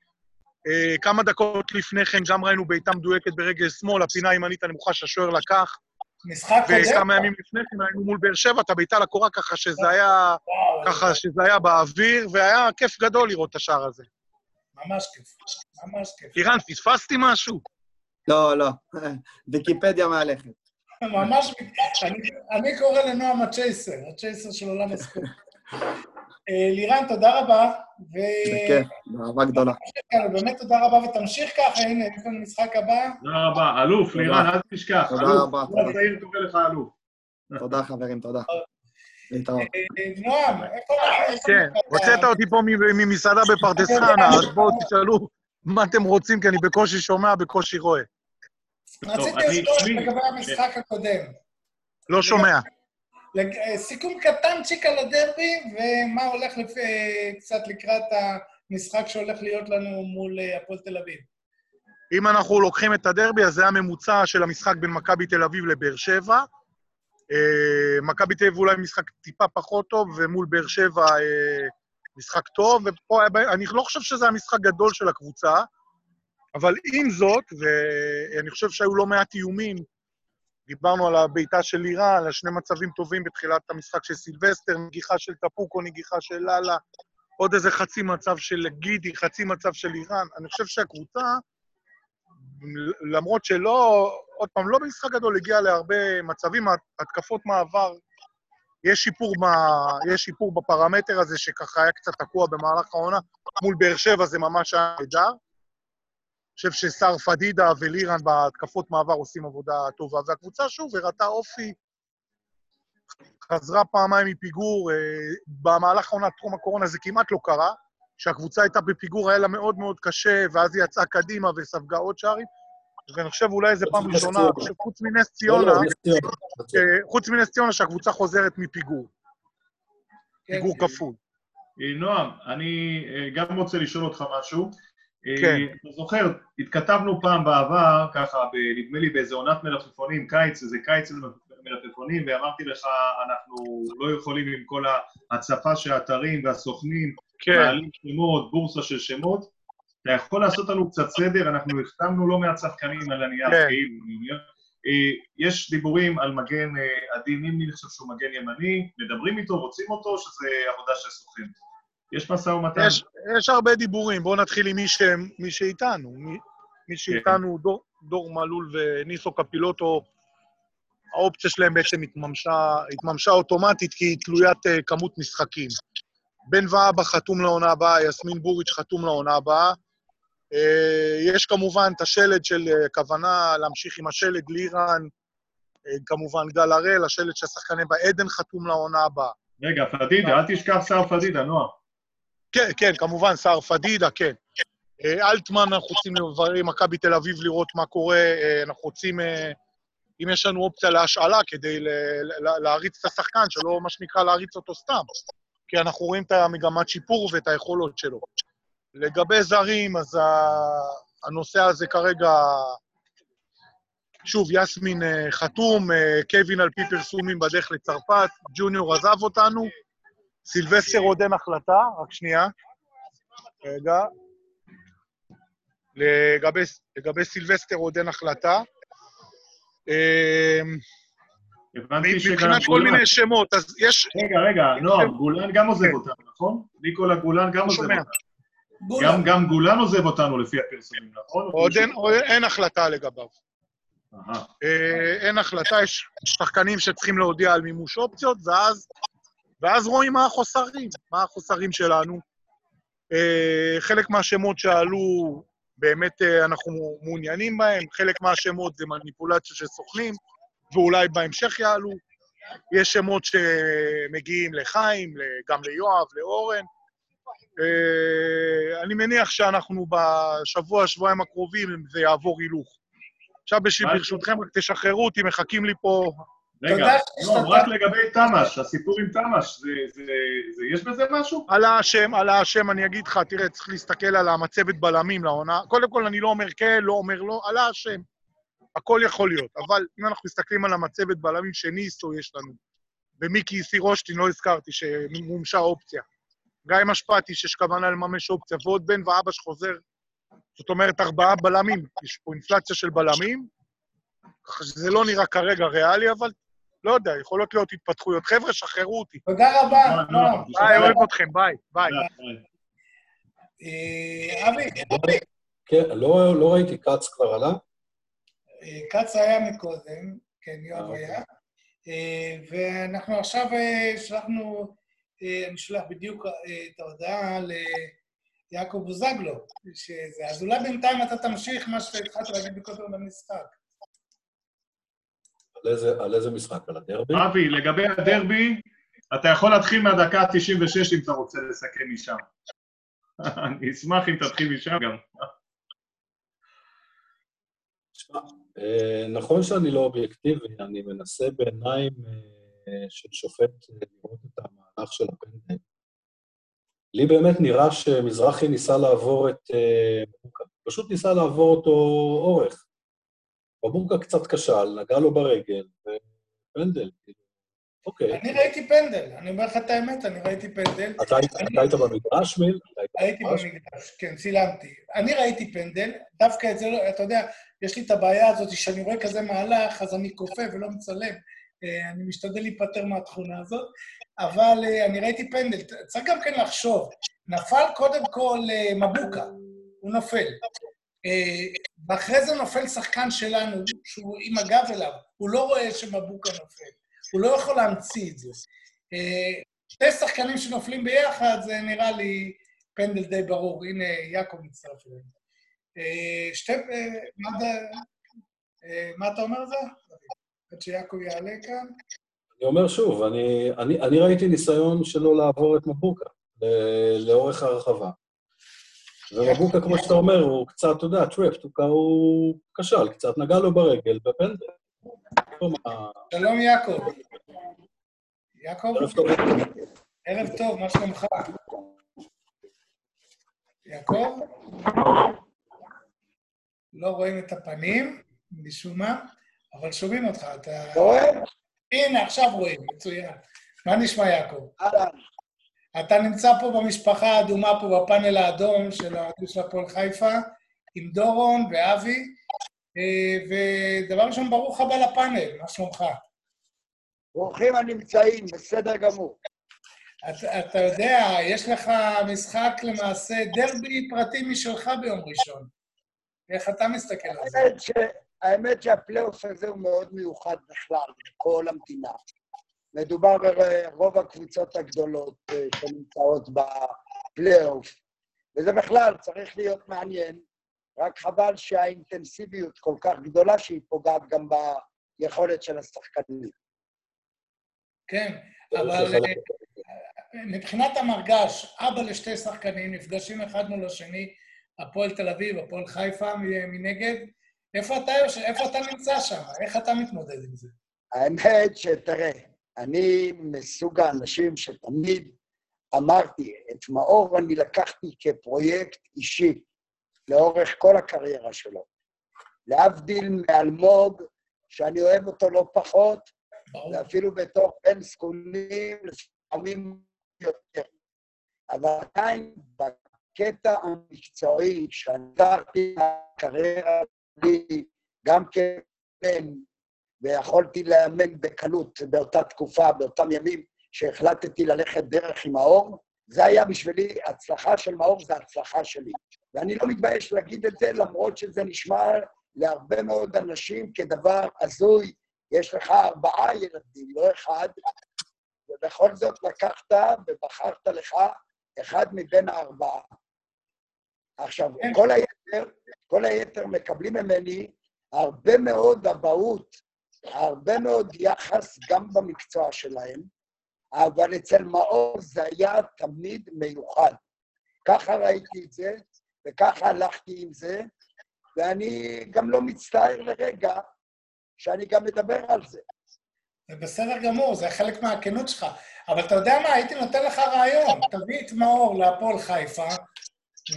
אה, כמה דקות לפני כן גם ראינו בעיטה מדויקת ברגל שמאל, הפינה הימנית הנמוכה שהשוער לקח, משחק קודם? וכמה ימים לפני כן היינו מול באר שבע, את הבעיטה לקורה ככה שזה היה, ככה שזה היה באוויר, והיה כיף גדול לראות את השער הזה. ממש כיף, ממש כיף. אירן, פספסתי משהו? לא, לא. ויקיפדיה מהלכת. ממש, אני, אני קורא לנועם הצ'ייסר, הצ'ייסר של עולם הספורט. אה, לירן, תודה רבה. ו... בכיף, באהבה גדולה. באמת תודה רבה, ותמשיך ככה, הנה, יש לנו משחק הבא. תודה רבה. אלוף, תודה. לירן, אל תשכח. תודה אלוף. רבה, הוא תודה. הצעיר קורא לך אלוף. תודה, חברים, תודה. אה, נועם, איפה כן, הוצאת אותי פה ממסעדה בפרדס חנה, אז בואו תשאלו מה אתם רוצים, כי אני בקושי שומע, בקושי רואה. רציתי לשאול לגבי המשחק הקודם. לא שומע. אה, סיכום קטנצ'יק על הדרבי, ומה הולך אה, קצת לקראת המשחק שהולך להיות לנו מול אה, הפועל תל אביב. אם אנחנו לוקחים את הדרבי, אז זה הממוצע של המשחק בין מכבי תל אביב לבאר שבע. אה, מכבי תל אביב אולי משחק טיפה פחות טוב, ומול באר שבע אה, משחק טוב, ופה אני לא חושב שזה המשחק גדול של הקבוצה, אבל עם זאת, ואני חושב שהיו לא מעט איומים, דיברנו על הבעיטה של לירה, על שני מצבים טובים בתחילת המשחק של סילבסטר, נגיחה של טפוקו, נגיחה של לאלה, עוד איזה חצי מצב של גידי, חצי מצב של איראן. אני חושב שהקבוצה, למרות שלא, עוד פעם, לא במשחק גדול, הגיע להרבה מצבים, התקפות מעבר, יש שיפור, מה, יש שיפור בפרמטר הזה, שככה היה קצת תקוע במהלך העונה. מול באר שבע זה ממש היה נהדר. אני חושב שסער פדידה ולירן בהתקפות מעבר עושים עבודה טובה. והקבוצה, שוב, הראתה אופי, חזרה פעמיים מפיגור. אה, במהלך העונה, טרום הקורונה, זה כמעט לא קרה. כשהקבוצה הייתה בפיגור, היה לה מאוד מאוד קשה, ואז היא יצאה קדימה וספגה עוד שערים. ואני חושב אולי זו פעם ראשונה, חוץ מנס לא, ציונה, לא, חוץ מנס ציונה, שהקבוצה חוזרת מפיגור. כן, פיגור כן. כפול. אה, נועם, אני אה, גם רוצה לשאול אותך משהו. אה, כן. אתה זוכר, התכתבנו פעם בעבר, ככה, נדמה לי באיזה עונת מלפפונים, קיץ, איזה קיץ מלפפונים, ואמרתי לך, אנחנו לא יכולים עם כל ההצפה של האתרים והסוכנים, כן. מעלים שמות, בורסה של שמות. אתה יכול לעשות לנו קצת סדר? אנחנו החתמנו לא מעט שחקנים על הנייר, כן. כאילו, אני אומר. אה, יש דיבורים על מגן אה, עדי נימני, אני חושב שהוא מגן ימני, מדברים איתו, רוצים אותו, או שזה עבודה של סוכן? יש משא ומתן? יש, יש הרבה דיבורים, בואו נתחיל עם מי, ש, מי שאיתנו. מי, מי שאיתנו, דור, דור מלול וניסו קפילוטו, האופציה שלהם בעצם התממשה, התממשה אוטומטית כי היא תלוית uh, כמות משחקים. בן ואבא חתום לעונה הבאה, יסמין בוריץ' חתום לעונה הבאה. Uh, יש כמובן את השלד של uh, כוונה להמשיך עם השלד לירן, uh, כמובן גל הראל, השלד של השחקנים בעדן חתום לעונה הבאה. רגע, פדידה, אל תשכח שר פדידה, נועה. כן, כן, כמובן, סער פדידה, כן. אה, אלטמן, אנחנו רוצים לברר עם מכבי תל אביב לראות מה קורה, אה, אנחנו רוצים, אה, אם יש לנו אופציה להשאלה כדי להריץ את השחקן, שלא מה שנקרא להריץ אותו סתם. כי אנחנו רואים את המגמת שיפור ואת היכולות שלו. לגבי זרים, אז ה- הנושא הזה כרגע, שוב, יסמין אה, חתום, אה, קווין על פי פרסומים בדרך לצרפת, ג'וניור עזב אותנו, סילבסטר עוד אין החלטה, רק שנייה. רגע. לגבי, לגבי סילבסטר עוד אין החלטה. הבנתי שגם מבחינת כל. מיני שמות, אז יש... רגע, רגע, נועם, גולן גם עוזב אותנו, נכון? ניקולה גולן גם עוזב. אותנו. גם- גם גולן עוזב אותנו לפי הפרסומים, נכון? עוד אין, החלטה לגביו. אהה. אה, אין החלטה, יש שחקנים שצריכים להודיע על מימוש אופציות, ואז, ואז רואים מה החוסרים, מה החוסרים שלנו. אה, חלק מהשמות שעלו, באמת אה, אנחנו מעוניינים בהם, חלק מהשמות זה מניפולציה של סוכנים, ואולי בהמשך יעלו. יש שמות שמגיעים לחיים, גם ליואב, לאורן. אה, אני מניח שאנחנו בשבוע, שבועיים הקרובים, זה יעבור הילוך. עכשיו, ברשותכם, רק תשחררו אותי, מחכים לי פה... רגע, לא, רק לגבי תמ"ש, הסיפור עם תמ"ש, יש בזה משהו? על האשם, על האשם, אני אגיד לך, תראה, צריך להסתכל על המצבת בלמים לעונה. קודם כל, אני לא אומר כן, לא אומר לא, על האשם. הכל יכול להיות. אבל אם אנחנו מסתכלים על המצבת בלמים שניסו יש לנו, ומיקי סירושטין, לא הזכרתי, שמומשה אופציה. גיא משפטי, שיש כוונה לממש אופציה, ועוד בן והבה שחוזר. זאת אומרת, ארבעה בלמים. יש פה אינפלציה של בלמים, ככה שזה לא נראה כרגע ריאלי, אבל לא יודע, יכולות להיות התפתחויות. חבר'ה, שחררו אותי. תודה רבה. ביי, אוהב אתכם, ביי, ביי. אה, אבי. כן, לא, לא ראיתי, כץ כבר עלה? אה, כץ היה מקודם, כן, יואב אוקיי. היה. אה, ואנחנו עכשיו שלחנו, אני שולח בדיוק את ההודעה ליעקב בוזגלו, שזה, אז אולי בינתיים אתה תמשיך מה שהתחלת להגיד מקודם במשחק. על איזה, על איזה משחק? על הדרבי? אבי, לגבי הדרבי, אתה יכול להתחיל מהדקה ה-96 אם אתה רוצה לסכם משם. אני אשמח אם תתחיל משם גם. אה, נכון שאני לא אובייקטיבי, אני מנסה בעיניים אה, של שופט לראות את המהלך של הפנדל. לי באמת נראה שמזרחי ניסה לעבור את בוקה. אה, פשוט ניסה לעבור אותו אורך. בבורקה קצת כשל, נגע לו ברגל, ופנדל, כאילו, אוקיי. אני ראיתי פנדל, אני אומר לך את האמת, אני ראיתי פנדל. אתה היית במגרש, מיל? הייתי במגרש, כן, צילמתי. אני ראיתי פנדל, דווקא את זה, לא, אתה יודע, יש לי את הבעיה הזאת שאני רואה כזה מהלך, אז אני כופה ולא מצלם. אה, אני משתדל להיפטר מהתכונה הזאת, אבל אה, אני ראיתי פנדל. צריך גם כן לחשוב, נפל קודם כל אה, מבוקה, הוא נופל. ואחרי זה נופל שחקן שלנו, שהוא עם הגב אליו, הוא לא רואה שמבוקה נופל, הוא לא יכול להמציא את זה. שתי שחקנים שנופלים ביחד, זה נראה לי פנדל די ברור. הנה, יעקב מצטרף אלינו. אה, שתי... אה, אה, מה אתה אומר על זה? עד שיעקב יעלה כאן. אני אומר שוב, אני, אני, אני ראיתי ניסיון שלו לעבור את מבוקה לאורך הרחבה. ומבוקה, כמו שאתה אומר, הוא קצת, אתה יודע, tripped, הוא כשל, קצת נגע לו ברגל בפנדל. שלום, יעקב. יעקב? ערב טוב. ערב טוב, מה שלומך? יעקב? לא רואים את הפנים, משום מה, אבל שומעים אותך, אתה... רואה? הנה, עכשיו רואים, מצוין. מה נשמע, יעקב? אהלן. אתה נמצא פה במשפחה האדומה, פה בפאנל האדום של האדום של הפועל חיפה, עם דורון ואבי, אה, ודבר ראשון, ברוך הבא לפאנל, מה שלומך? ברוכים הנמצאים, בסדר גמור. אתה, אתה יודע, יש לך משחק למעשה דרבי פרטי משלך ביום ראשון. איך אתה מסתכל על זה? ש... האמת שהפלייאוף הזה הוא מאוד מיוחד בכלל, בכל המדינה. מדובר ברוב הקבוצות הגדולות אה, שנמצאות בפלייאוף, וזה בכלל צריך להיות מעניין, רק חבל שהאינטנסיביות כל כך גדולה שהיא פוגעת גם ביכולת של השחקנים. כן, אבל אה, מבחינת המרגש, אבא לשתי שחקנים נפגשים אחד מול השני, הפועל תל אביב, הפועל חיפה מנגד. איפה אתה, איפה אתה נמצא שם? איך אתה מתמודד עם זה? האמת שתראה, אני מסוג האנשים שתמיד אמרתי, את מאור אני לקחתי כפרויקט אישי לאורך כל הקריירה שלו. להבדיל מאלמוג, שאני אוהב אותו לא פחות. ואפילו בתור בן זקונים, לפעמים יותר. אבל עדיין הקטע המקצועי שעזרתי לקריירה שלי גם כבן, ויכולתי לאמן בקלות באותה תקופה, באותם ימים שהחלטתי ללכת דרך עם האור, זה היה בשבילי, הצלחה של מאור זה הצלחה שלי. ואני לא מתבייש להגיד את זה, למרות שזה נשמע להרבה מאוד אנשים כדבר הזוי. יש לך ארבעה ילדים, לא אחד, ובכל זאת לקחת ובחרת לך אחד מבין הארבעה. עכשיו, כן. כל היתר, כל היתר מקבלים ממני הרבה מאוד אבהות הרבה מאוד יחס גם במקצוע שלהם, אבל אצל מאור זה היה תמיד מיוחד. ככה ראיתי את זה, וככה הלכתי עם זה, ואני גם לא מצטער לרגע שאני גם מדבר על זה. זה בסדר גמור, זה חלק מהכנות שלך. אבל אתה יודע מה, הייתי נותן לך רעיון, תביא את מאור להפועל חיפה,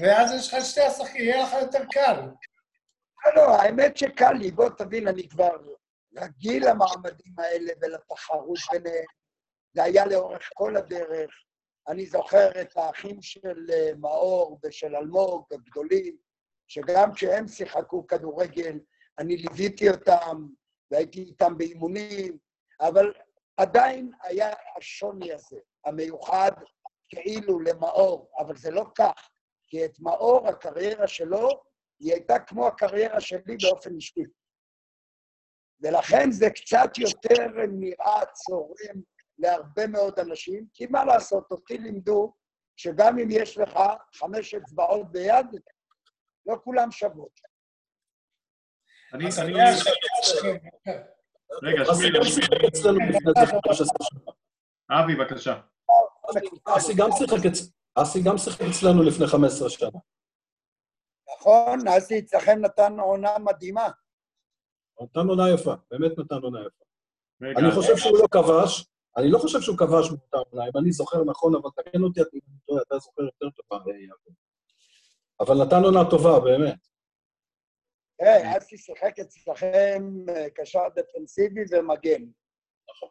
ואז יש לך שתי השחקים, יהיה לך יותר קל. לא, לא, האמת שקל לי, בוא תבין, אני כבר רגיל למעמדים האלה ולתחרות ביניהם. זה היה לאורך כל הדרך. אני זוכר את האחים של אה, מאור ושל אלמוג הגדולים, שגם כשהם שיחקו כדורגל, אני ליוויתי אותם והייתי איתם באימונים, אבל עדיין היה השוני הזה, המיוחד כאילו למאור, אבל זה לא כך, כי את מאור, הקריירה שלו, היא הייתה כמו הקריירה שלי באופן אישי. ולכן זה קצת יותר נראה צורם להרבה מאוד אנשים, כי מה לעשות, אותי לימדו שגם אם יש לך חמש אצבעות ביד, לא כולם שוות. אני... אני... רגע, שמי, אבי, בבקשה. אסי גם שיחק אצלנו לפני 15 שנה. נכון, אסי אצלכם נתן עונה מדהימה. נתן עונה יפה, באמת נתן עונה יפה. אני חושב שהוא לא כבש, אני לא חושב שהוא כבש באותה עונה, אם אני זוכר נכון, אבל תקן אותי, אתה זוכר יותר טובה, יעקב. אבל נתן עונה טובה, באמת. תראה, אסי שיחק אצלכם אה, קשר דפנסיבי ומגן. נכון.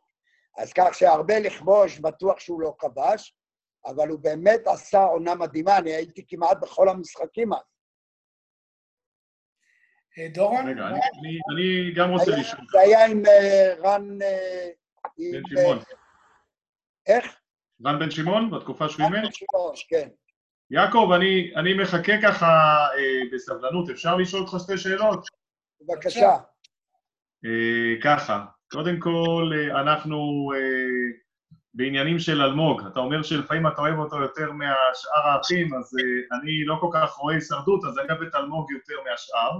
אז כך שהרבה לכבוש, בטוח שהוא לא כבש, אבל הוא באמת עשה עונה מדהימה, אני הייתי כמעט בכל המשחקים אז. אה, דורון? רגע, אני גם רוצה לשאול. זה היה עם אה, רן... בן שמעון. איך? רן בן שמעון, בתקופה שהוא אימן? רן בן שמעון, כן. יעקב, אני, אני מחכה ככה אה, בסבלנות, אפשר לשאול אותך שתי שאלות? בבקשה. אה, ככה, קודם כל, אה, אנחנו אה, בעניינים של אלמוג. אתה אומר שלפעמים אתה אוהב אותו יותר מהשאר האחים, אז אה, אני לא כל כך רואה הישרדות, אז אני אוהב את אלמוג יותר מהשאר.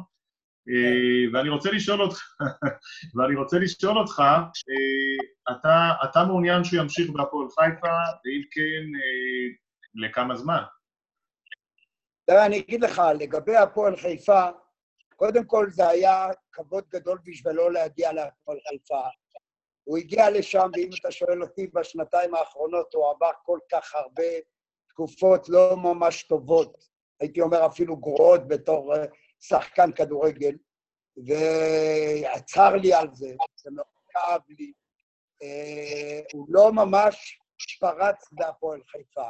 אה, ואני רוצה לשאול אותך, ואני רוצה לשאול אותך, אה, אתה, אתה מעוניין שהוא ימשיך בהפועל חיפה, ואם כן, לכמה זמן? תראה, אני אגיד לך, לגבי הפועל חיפה, קודם כל זה היה כבוד גדול בשבילו להגיע להפועל חיפה. הוא הגיע לשם, ואם אתה שואל אותי, בשנתיים האחרונות הוא עבר כל כך הרבה תקופות לא ממש טובות, הייתי אומר אפילו גרועות בתור אה, שחקן כדורגל, ועצר לי על זה, זה מאוד כאב לי. אה, הוא לא ממש פרץ בהפועל חיפה,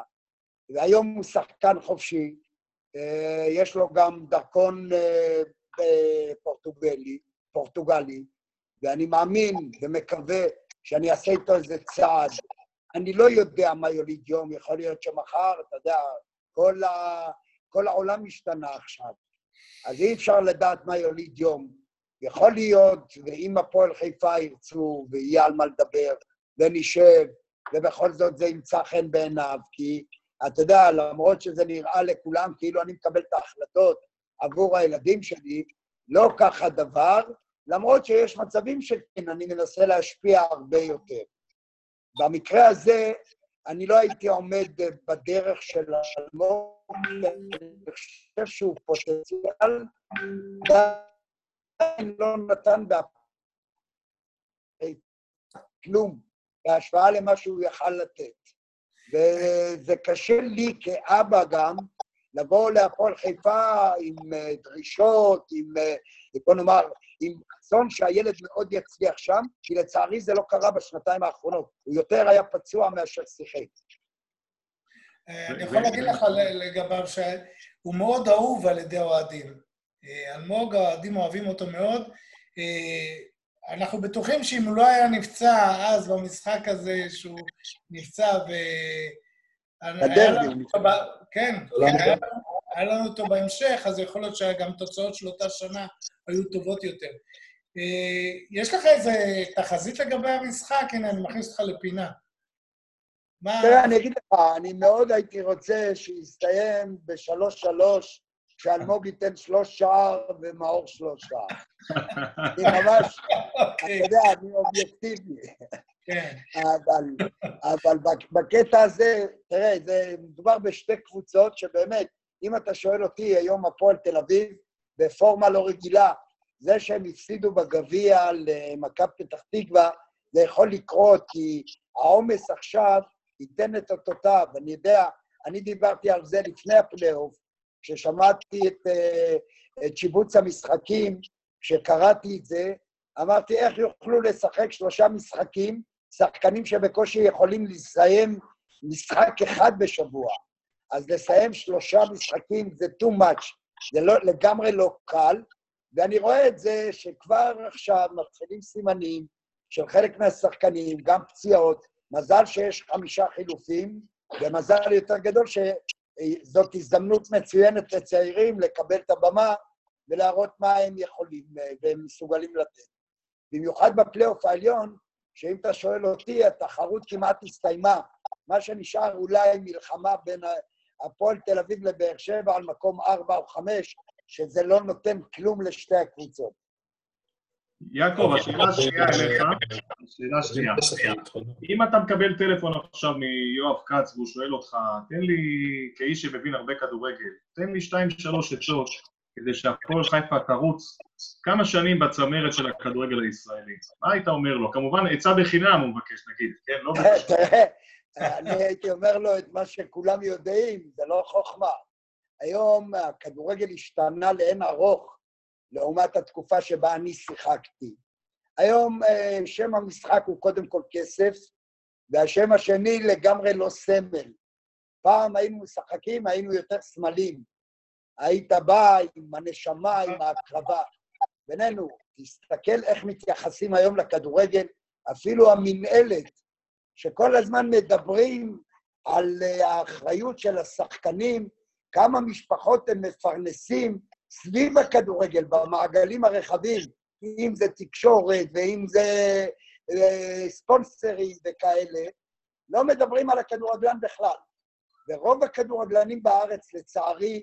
והיום הוא שחקן חופשי, אה, יש לו גם דרכון פורטוגלי, פורטוגלי, ואני מאמין ומקווה שאני אעשה איתו איזה צעד. אני לא יודע מה יוליד יום, יכול להיות שמחר, אתה יודע, כל, ה... כל העולם השתנה עכשיו. אז אי אפשר לדעת מה יוליד יום. יכול להיות, ואם הפועל חיפה ירצו, ויהיה על מה לדבר, ונשב, ובכל זאת זה ימצא חן בעיניו, כי אתה יודע, למרות שזה נראה לכולם כאילו אני מקבל את ההחלטות עבור הילדים שלי, לא כך הדבר, למרות שיש מצבים שכן, אני מנסה להשפיע הרבה יותר. במקרה הזה, אני לא הייתי עומד בדרך של אלמוג, אני חושב שהוא פוטנציאל, עדיין לא נתן כלום בהשוואה למה שהוא יכל לתת. וזה קשה לי כאבא גם לבוא להפועל חיפה עם אה, דרישות, עם, אה, בוא נאמר, עם רצון שהילד מאוד יצליח שם, כי לצערי זה לא קרה בשנתיים האחרונות. הוא יותר היה פצוע מאשר שיחק. אה, אני יכול להגיד לך לגביו שהוא מאוד אהוב על ידי אוהדים. אלמוג, האוהדים אוהבים אותו מאוד. אנחנו בטוחים שאם הוא לא היה נפצע אז במשחק הזה, שהוא נפצע ו... בדרבי. כן, כן היה לנו אותו בהמשך, אז יכול להיות שגם תוצאות של אותה שנה היו טובות יותר. אה, יש לך איזה תחזית לגבי המשחק? הנה, אני מכניס אותך לפינה. תראה, אני אגיד לך, אני מאוד הייתי רוצה שיסתיים בשלוש-שלוש, שאלמוג ייתן שלוש שער ומאור שלוש שער. אני ממש, אתה אוקיי, יודע, אני אובייקטיבי. כן. אבל, אבל בק- בקטע הזה, תראה, זה מדובר בשתי קבוצות שבאמת, אם אתה שואל אותי, היום הפועל תל אביב, בפורמה לא רגילה, זה שהם הפסידו בגביע למכבי פתח תקווה, זה יכול לקרות, כי העומס עכשיו ייתן את אותותיו. אני יודע, אני דיברתי על זה לפני הפלייאוף, כששמעתי את, אה, את שיבוץ המשחקים, כשקראתי את זה, אמרתי, איך יוכלו לשחק שלושה משחקים, שחקנים שבקושי יכולים לסיים משחק אחד בשבוע. אז לסיים שלושה משחקים זה too much, זה לא, לגמרי לא קל, ואני רואה את זה שכבר עכשיו מתחילים סימנים של חלק מהשחקנים, גם פציעות, מזל שיש חמישה חילופים, ומזל יותר גדול שזאת הזדמנות מצוינת לצעירים לקבל את הבמה ולהראות מה הם יכולים והם מסוגלים לתת. במיוחד בפלייאוף העליון, שאם אתה שואל אותי, התחרות כמעט הסתיימה. מה שנשאר אולי מלחמה בין הפועל תל אביב לבאר שבע על מקום ארבע או חמש, שזה לא נותן כלום לשתי הקבוצות. יעקב, השאלה השנייה אליך, השאלה השנייה. אם אתה מקבל טלפון עכשיו מיואב כץ והוא שואל אותך, תן לי, כאיש שמבין הרבה כדורגל, תן לי שתיים שלוש עצות כדי שהפועל חיפה תרוץ כמה שנים בצמרת של הכדורגל הישראלי. מה היית אומר לו? כמובן, עצה בחינם הוא מבקש, נגיד, כן? לא בקשה. אני הייתי אומר לו את מה שכולם יודעים, זה לא חוכמה. היום הכדורגל השתנה לאין ארוך לעומת התקופה שבה אני שיחקתי. היום אה, שם המשחק הוא קודם כל כסף, והשם השני לגמרי לא סמל. פעם היינו משחקים, היינו יותר סמלים. היית בא עם הנשמה, עם ההקרבה. בינינו, תסתכל איך מתייחסים היום לכדורגל, אפילו המינהלת, שכל הזמן מדברים על אה, האחריות של השחקנים, כמה משפחות הם מפרנסים סביב הכדורגל, במעגלים הרחבים, אם זה תקשורת ואם זה אה, ספונסרים וכאלה, לא מדברים על הכדורגלן בכלל. ורוב הכדורגלנים בארץ, לצערי,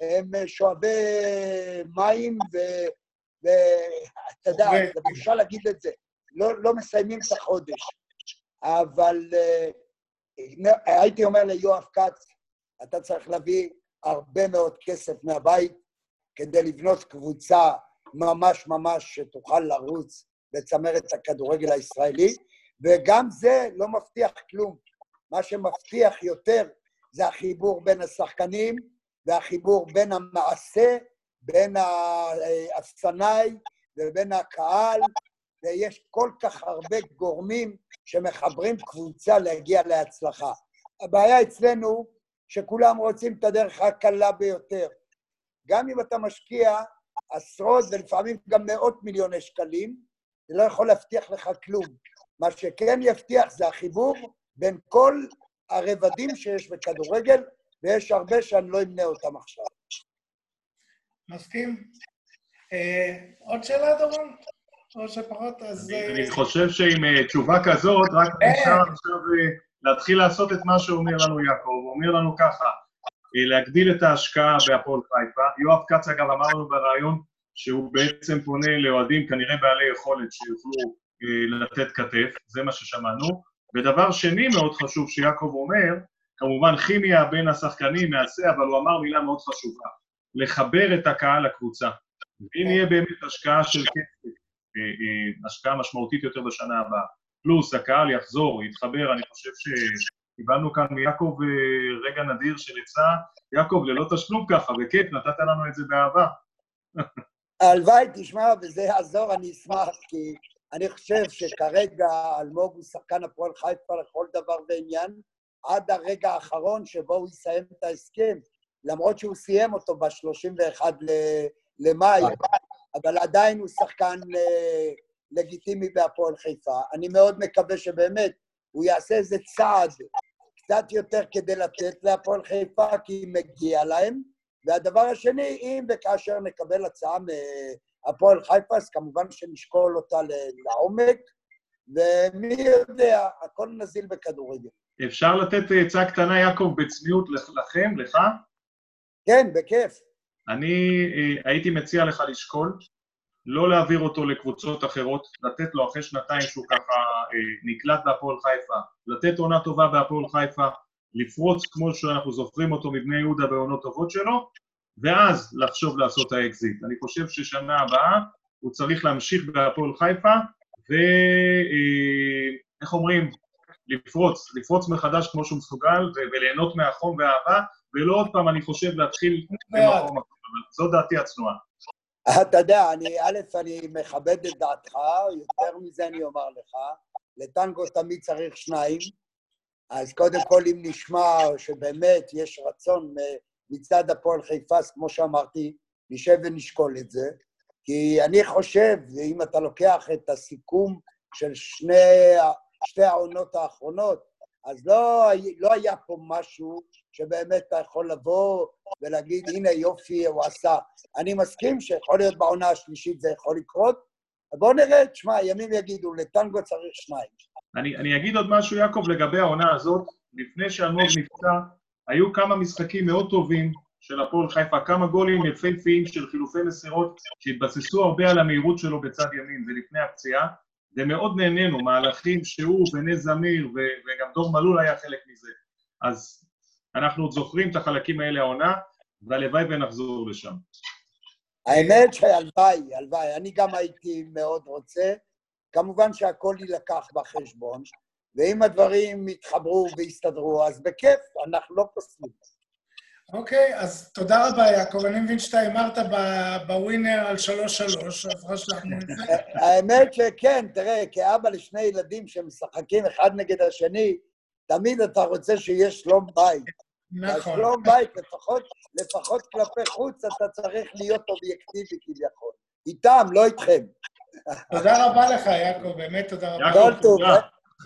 הם שואבי מים, ואתה יודע, זה בושה להגיד את זה, לא, לא מסיימים את החודש. אבל uh, הייתי אומר ליואב כץ, אתה צריך להביא הרבה מאוד כסף מהבית כדי לבנות קבוצה ממש ממש שתוכל לרוץ בצמרת הכדורגל הישראלי, וגם זה לא מבטיח כלום. מה שמבטיח יותר זה החיבור בין השחקנים והחיבור בין המעשה, בין האפסנאי ובין הקהל, ויש כל כך הרבה גורמים שמחברים קבוצה להגיע להצלחה. הבעיה אצלנו שכולם רוצים את הדרך הקלה ביותר. גם אם אתה משקיע עשרות ולפעמים גם מאות מיליוני שקלים, זה לא יכול להבטיח לך כלום. מה שכן יבטיח זה החיבור בין כל הרבדים שיש בכדורגל, ויש הרבה שאני לא אמנה אותם עכשיו. מסכים? אה, עוד שאלה, דורון? או שפחות, אז... אני- אה, אני חושב שעם אה, תשובה כזאת, רק אפשר עכשיו אה, להתחיל לעשות את מה שאומר לנו יעקב. הוא אומר לנו ככה, להגדיל את ההשקעה בהפועל חיפה. יואב כץ, אגב, אמר לנו בריאיון שהוא בעצם פונה לאוהדים, כנראה בעלי יכולת, שיוכלו לתת כתף, זה מה ששמענו. ודבר שני מאוד חשוב שיעקב אומר, כמובן כימיה בין השחקנים נעשה, אבל הוא אמר מילה מאוד חשובה, לחבר את הקהל לקבוצה. ואם יהיה באמת השקעה של כסף, השקעה משמעותית יותר בשנה הבאה, פלוס הקהל יחזור, יתחבר, אני חושב שקיבלנו כאן מיעקב אה, רגע נדיר של עצה, יעקב, ללא תשלום ככה, בכיף, נתת לנו את זה באהבה. הלוואי, תשמע, וזה יעזור, אני אשמח, כי אני חושב שכרגע אלמוג הוא שחקן הפועל חיפה לכל דבר ועניין, עד הרגע האחרון שבו הוא יסיים את ההסכם, למרות שהוא סיים אותו ב-31 למאי, אבל עדיין הוא שחקן אה, לגיטימי בהפועל חיפה. אני מאוד מקווה שבאמת הוא יעשה איזה צעד קצת יותר כדי לתת להפועל חיפה, כי מגיע להם. והדבר השני, אם וכאשר נקבל הצעה מהפועל חיפה, אז כמובן שנשקול אותה לעומק, ומי יודע, הכל נזיל בכדורגל. אפשר לתת עצה קטנה, יעקב, בצניעות לכ- לכם, לך? כן, בכיף. אני אה, הייתי מציע לך לשקול, לא להעביר אותו לקבוצות אחרות, לתת לו אחרי שנתיים שהוא ככה אה, נקלט בהפועל חיפה, לתת עונה טובה בהפועל חיפה, לפרוץ כמו שאנחנו זוכרים אותו מבני יהודה בעונות טובות שלו, ואז לחשוב לעשות האקזיט. אני חושב ששנה הבאה הוא צריך להמשיך בהפועל חיפה, ואיך אומרים, לפרוץ, לפרוץ מחדש כמו שהוא מסוגל, וליהנות מהחום והאהבה, ולא עוד פעם, אני חושב, להתחיל במקום אחר, אבל זו דעתי הצנועה. אתה יודע, אני, א', אני מכבד את דעתך, יותר מזה אני אומר לך, לטנגו תמיד צריך שניים, אז קודם כל, אם נשמע שבאמת יש רצון אה, מצד הפועל חיפה, כמו שאמרתי, נשב ונשקול את זה, כי אני חושב, אם אתה לוקח את הסיכום של שני, שתי העונות האחרונות, אז לא, לא היה פה משהו שבאמת אתה יכול לבוא ולהגיד, הנה יופי, הוא עשה. אני מסכים שיכול להיות בעונה השלישית זה יכול לקרות, בואו נראה, תשמע, ימים יגידו, לטנגו צריך שניים. אני, אני אגיד עוד משהו, יעקב, לגבי העונה הזאת. לפני שאלמוג נפצע, היו כמה משחקים מאוד טובים של הפועל חיפה, כמה גולים יפהפיים של חילופי מסירות שהתבססו הרבה על המהירות שלו בצד ימין, זה לפני הפציעה, ומאוד נהנינו, מהלכים שהוא ונס זמיר וגם דור מלול היה חלק מזה. אז אנחנו עוד זוכרים את החלקים האלה העונה, והלוואי ונחזור לשם. האמת שהלוואי, הלוואי, אני גם הייתי מאוד רוצה. כמובן שהכל יילקח בחשבון, ואם הדברים יתחברו ויסתדרו, אז בכיף, אנחנו לא פוסלים. אוקיי, אז תודה רבה, יעקב. אני מבין שאתה הימרת בווינר על 3-3, אז רשמנו את זה. האמת שכן, תראה, כאבא לשני ילדים שמשחקים אחד נגד השני, תמיד אתה רוצה שיהיה שלום בית. נכון. שלום בית, לפחות, לפחות כלפי חוץ, אתה צריך להיות אובייקטיבי כביכול. איתם, לא איתכם. תודה רבה לך, יעקב, באמת תודה רבה. כל יעקב, טוב, תודה,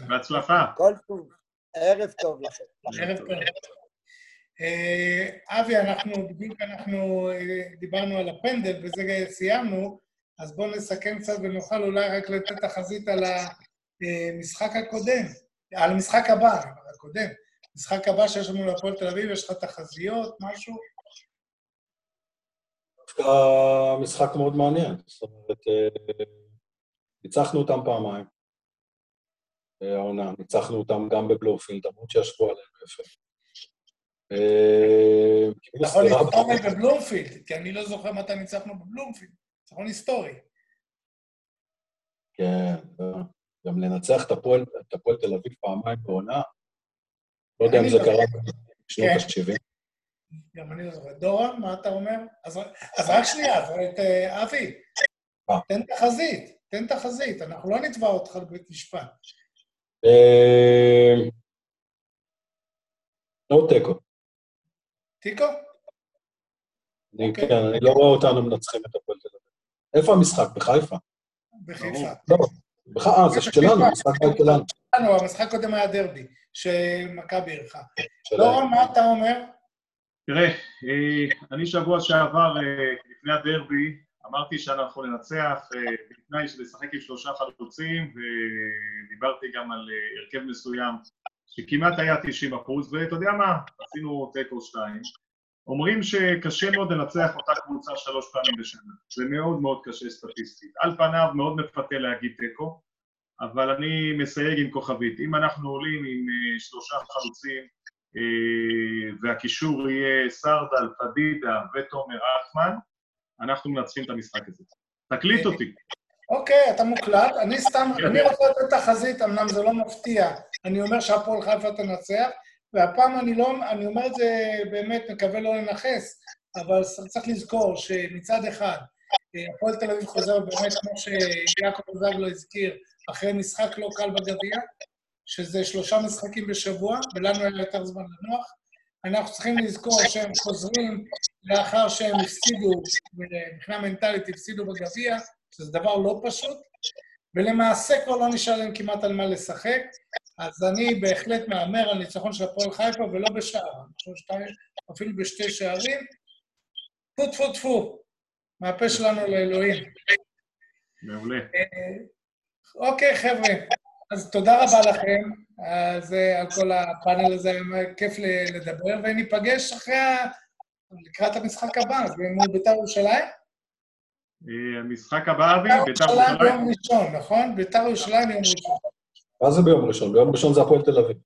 בהצלחה. כל טוב. ערב טוב לכם. ערב טוב. אה, אבי, אנחנו, בדיוק אנחנו אה, דיברנו על הפנדל וזה סיימנו, אז בואו נסכם קצת ונוכל אולי רק לתת תחזית על המשחק הקודם, על המשחק הבא, הקודם. משחק הבא שיש לנו להפועל תל אביב, יש לך תחזיות, משהו? דווקא משחק מאוד מעניין. זאת אומרת, אה, ניצחנו אותם פעמיים. אה, העונה, ניצחנו אותם גם בבלומפילד, למרות שישבו עליהם יפה. אה, קיבלו נכון, סטירה היסטורי בבלומפילד, כי אני לא זוכר מתי ניצחנו בבלומפילד. ניצחון היסטורי. כן, גם לנצח את את הפועל תל אביב פעמיים בעונה, לא יודע אם זה קרה בשנות כן. ה-70. גם אני לא זוכר. דורון, מה אתה אומר? אז, רק שנייה, אה, אבי, אה. תן תחזית, תן תחזית, אנחנו לא נתבע אותך לבית משפט. אה, לא תיקו. תיקו? אוקיי. כן, אני לא רואה אותנו מנצחים את הפועל תל אביב. איפה המשחק? בחיפה? בחיפה. לא, אה, זה שלנו, המשחק שלנו. לנו, המשחק קודם היה דרבי, שמכבי אירחה. שלהם. דורון, מה אתה אומר? תראה, אה, אני שבוע שעבר, אה, לפני הדרבי, אמרתי שאנחנו ננצח אה, בתנאי שנשחק עם שלושה חלוצים, ודיברתי גם על אה, הרכב מסוים שכמעט היה 90 אחוז, ואתה יודע מה, עשינו תיקו שתיים. אומרים שקשה מאוד לנצח אותה קבוצה שלוש פעמים בשנה. זה מאוד מאוד קשה סטטיסטית. על פניו מאוד מפתה להגיד תיקו, אבל אני מסייג עם כוכבית. אם אנחנו עולים עם אה, שלושה חלוצים, אה, והקישור יהיה סרדל, פדידה ותומר אחמן, אנחנו מנצחים את המשחק הזה. תקליט אותי. אוקיי, אתה מוקלט. אני סתם, כן. אני רוצה לתת תחזית, אמנם זה לא מפתיע. אני אומר שהפועל חיפה תנצח, והפעם אני לא, אני אומר את זה באמת, מקווה לא לנכס, אבל צריך לזכור שמצד אחד, אה, הפועל תל אביב חוזר באמת, כמו שיעקב בוזגלו הזכיר, אחרי משחק לא קל בגביע, שזה שלושה משחקים בשבוע, ולנו היה יותר זמן לנוח. אנחנו צריכים לזכור שהם חוזרים לאחר שהם הפסידו, מבחינה מנטלית הפסידו בגביע, שזה דבר לא פשוט, ולמעשה כבר לא נשאר להם כמעט על מה לשחק, אז אני בהחלט מהמר על ניצחון של הפועל חיפה, ולא בשער, אפילו בשתי שערים. טפו טפו טפו, מהפה שלנו לאלוהים. מעולה. אוקיי, חבר'ה, אז תודה רבה לכם אז, אה, על כל הפאנל הזה, היה כיף ל- לדבר, וניפגש אחרי, ה- לקראת המשחק הבא, אז מול בית"ר ירושלים? אה, המשחק הבא, אבי, בית"ר בית"ר ירושלים. ביום ראשון, נכון? בית"ר ירושלים ביום ראשון. מה זה ביום ראשון? ביום ראשון זה הפועל תל אביב.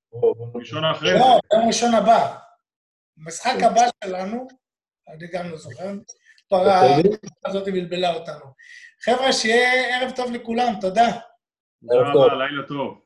ראשון אחרי זה. לא, ביום ראשון הבא. המשחק הבא שלנו, אני גם לא זוכר, כבר? התקופה הזאת בלבלה אותנו. חבר'ה, שיהיה ערב טוב לכולם, תודה. תודה ערב טוב. רבה, לילה טוב.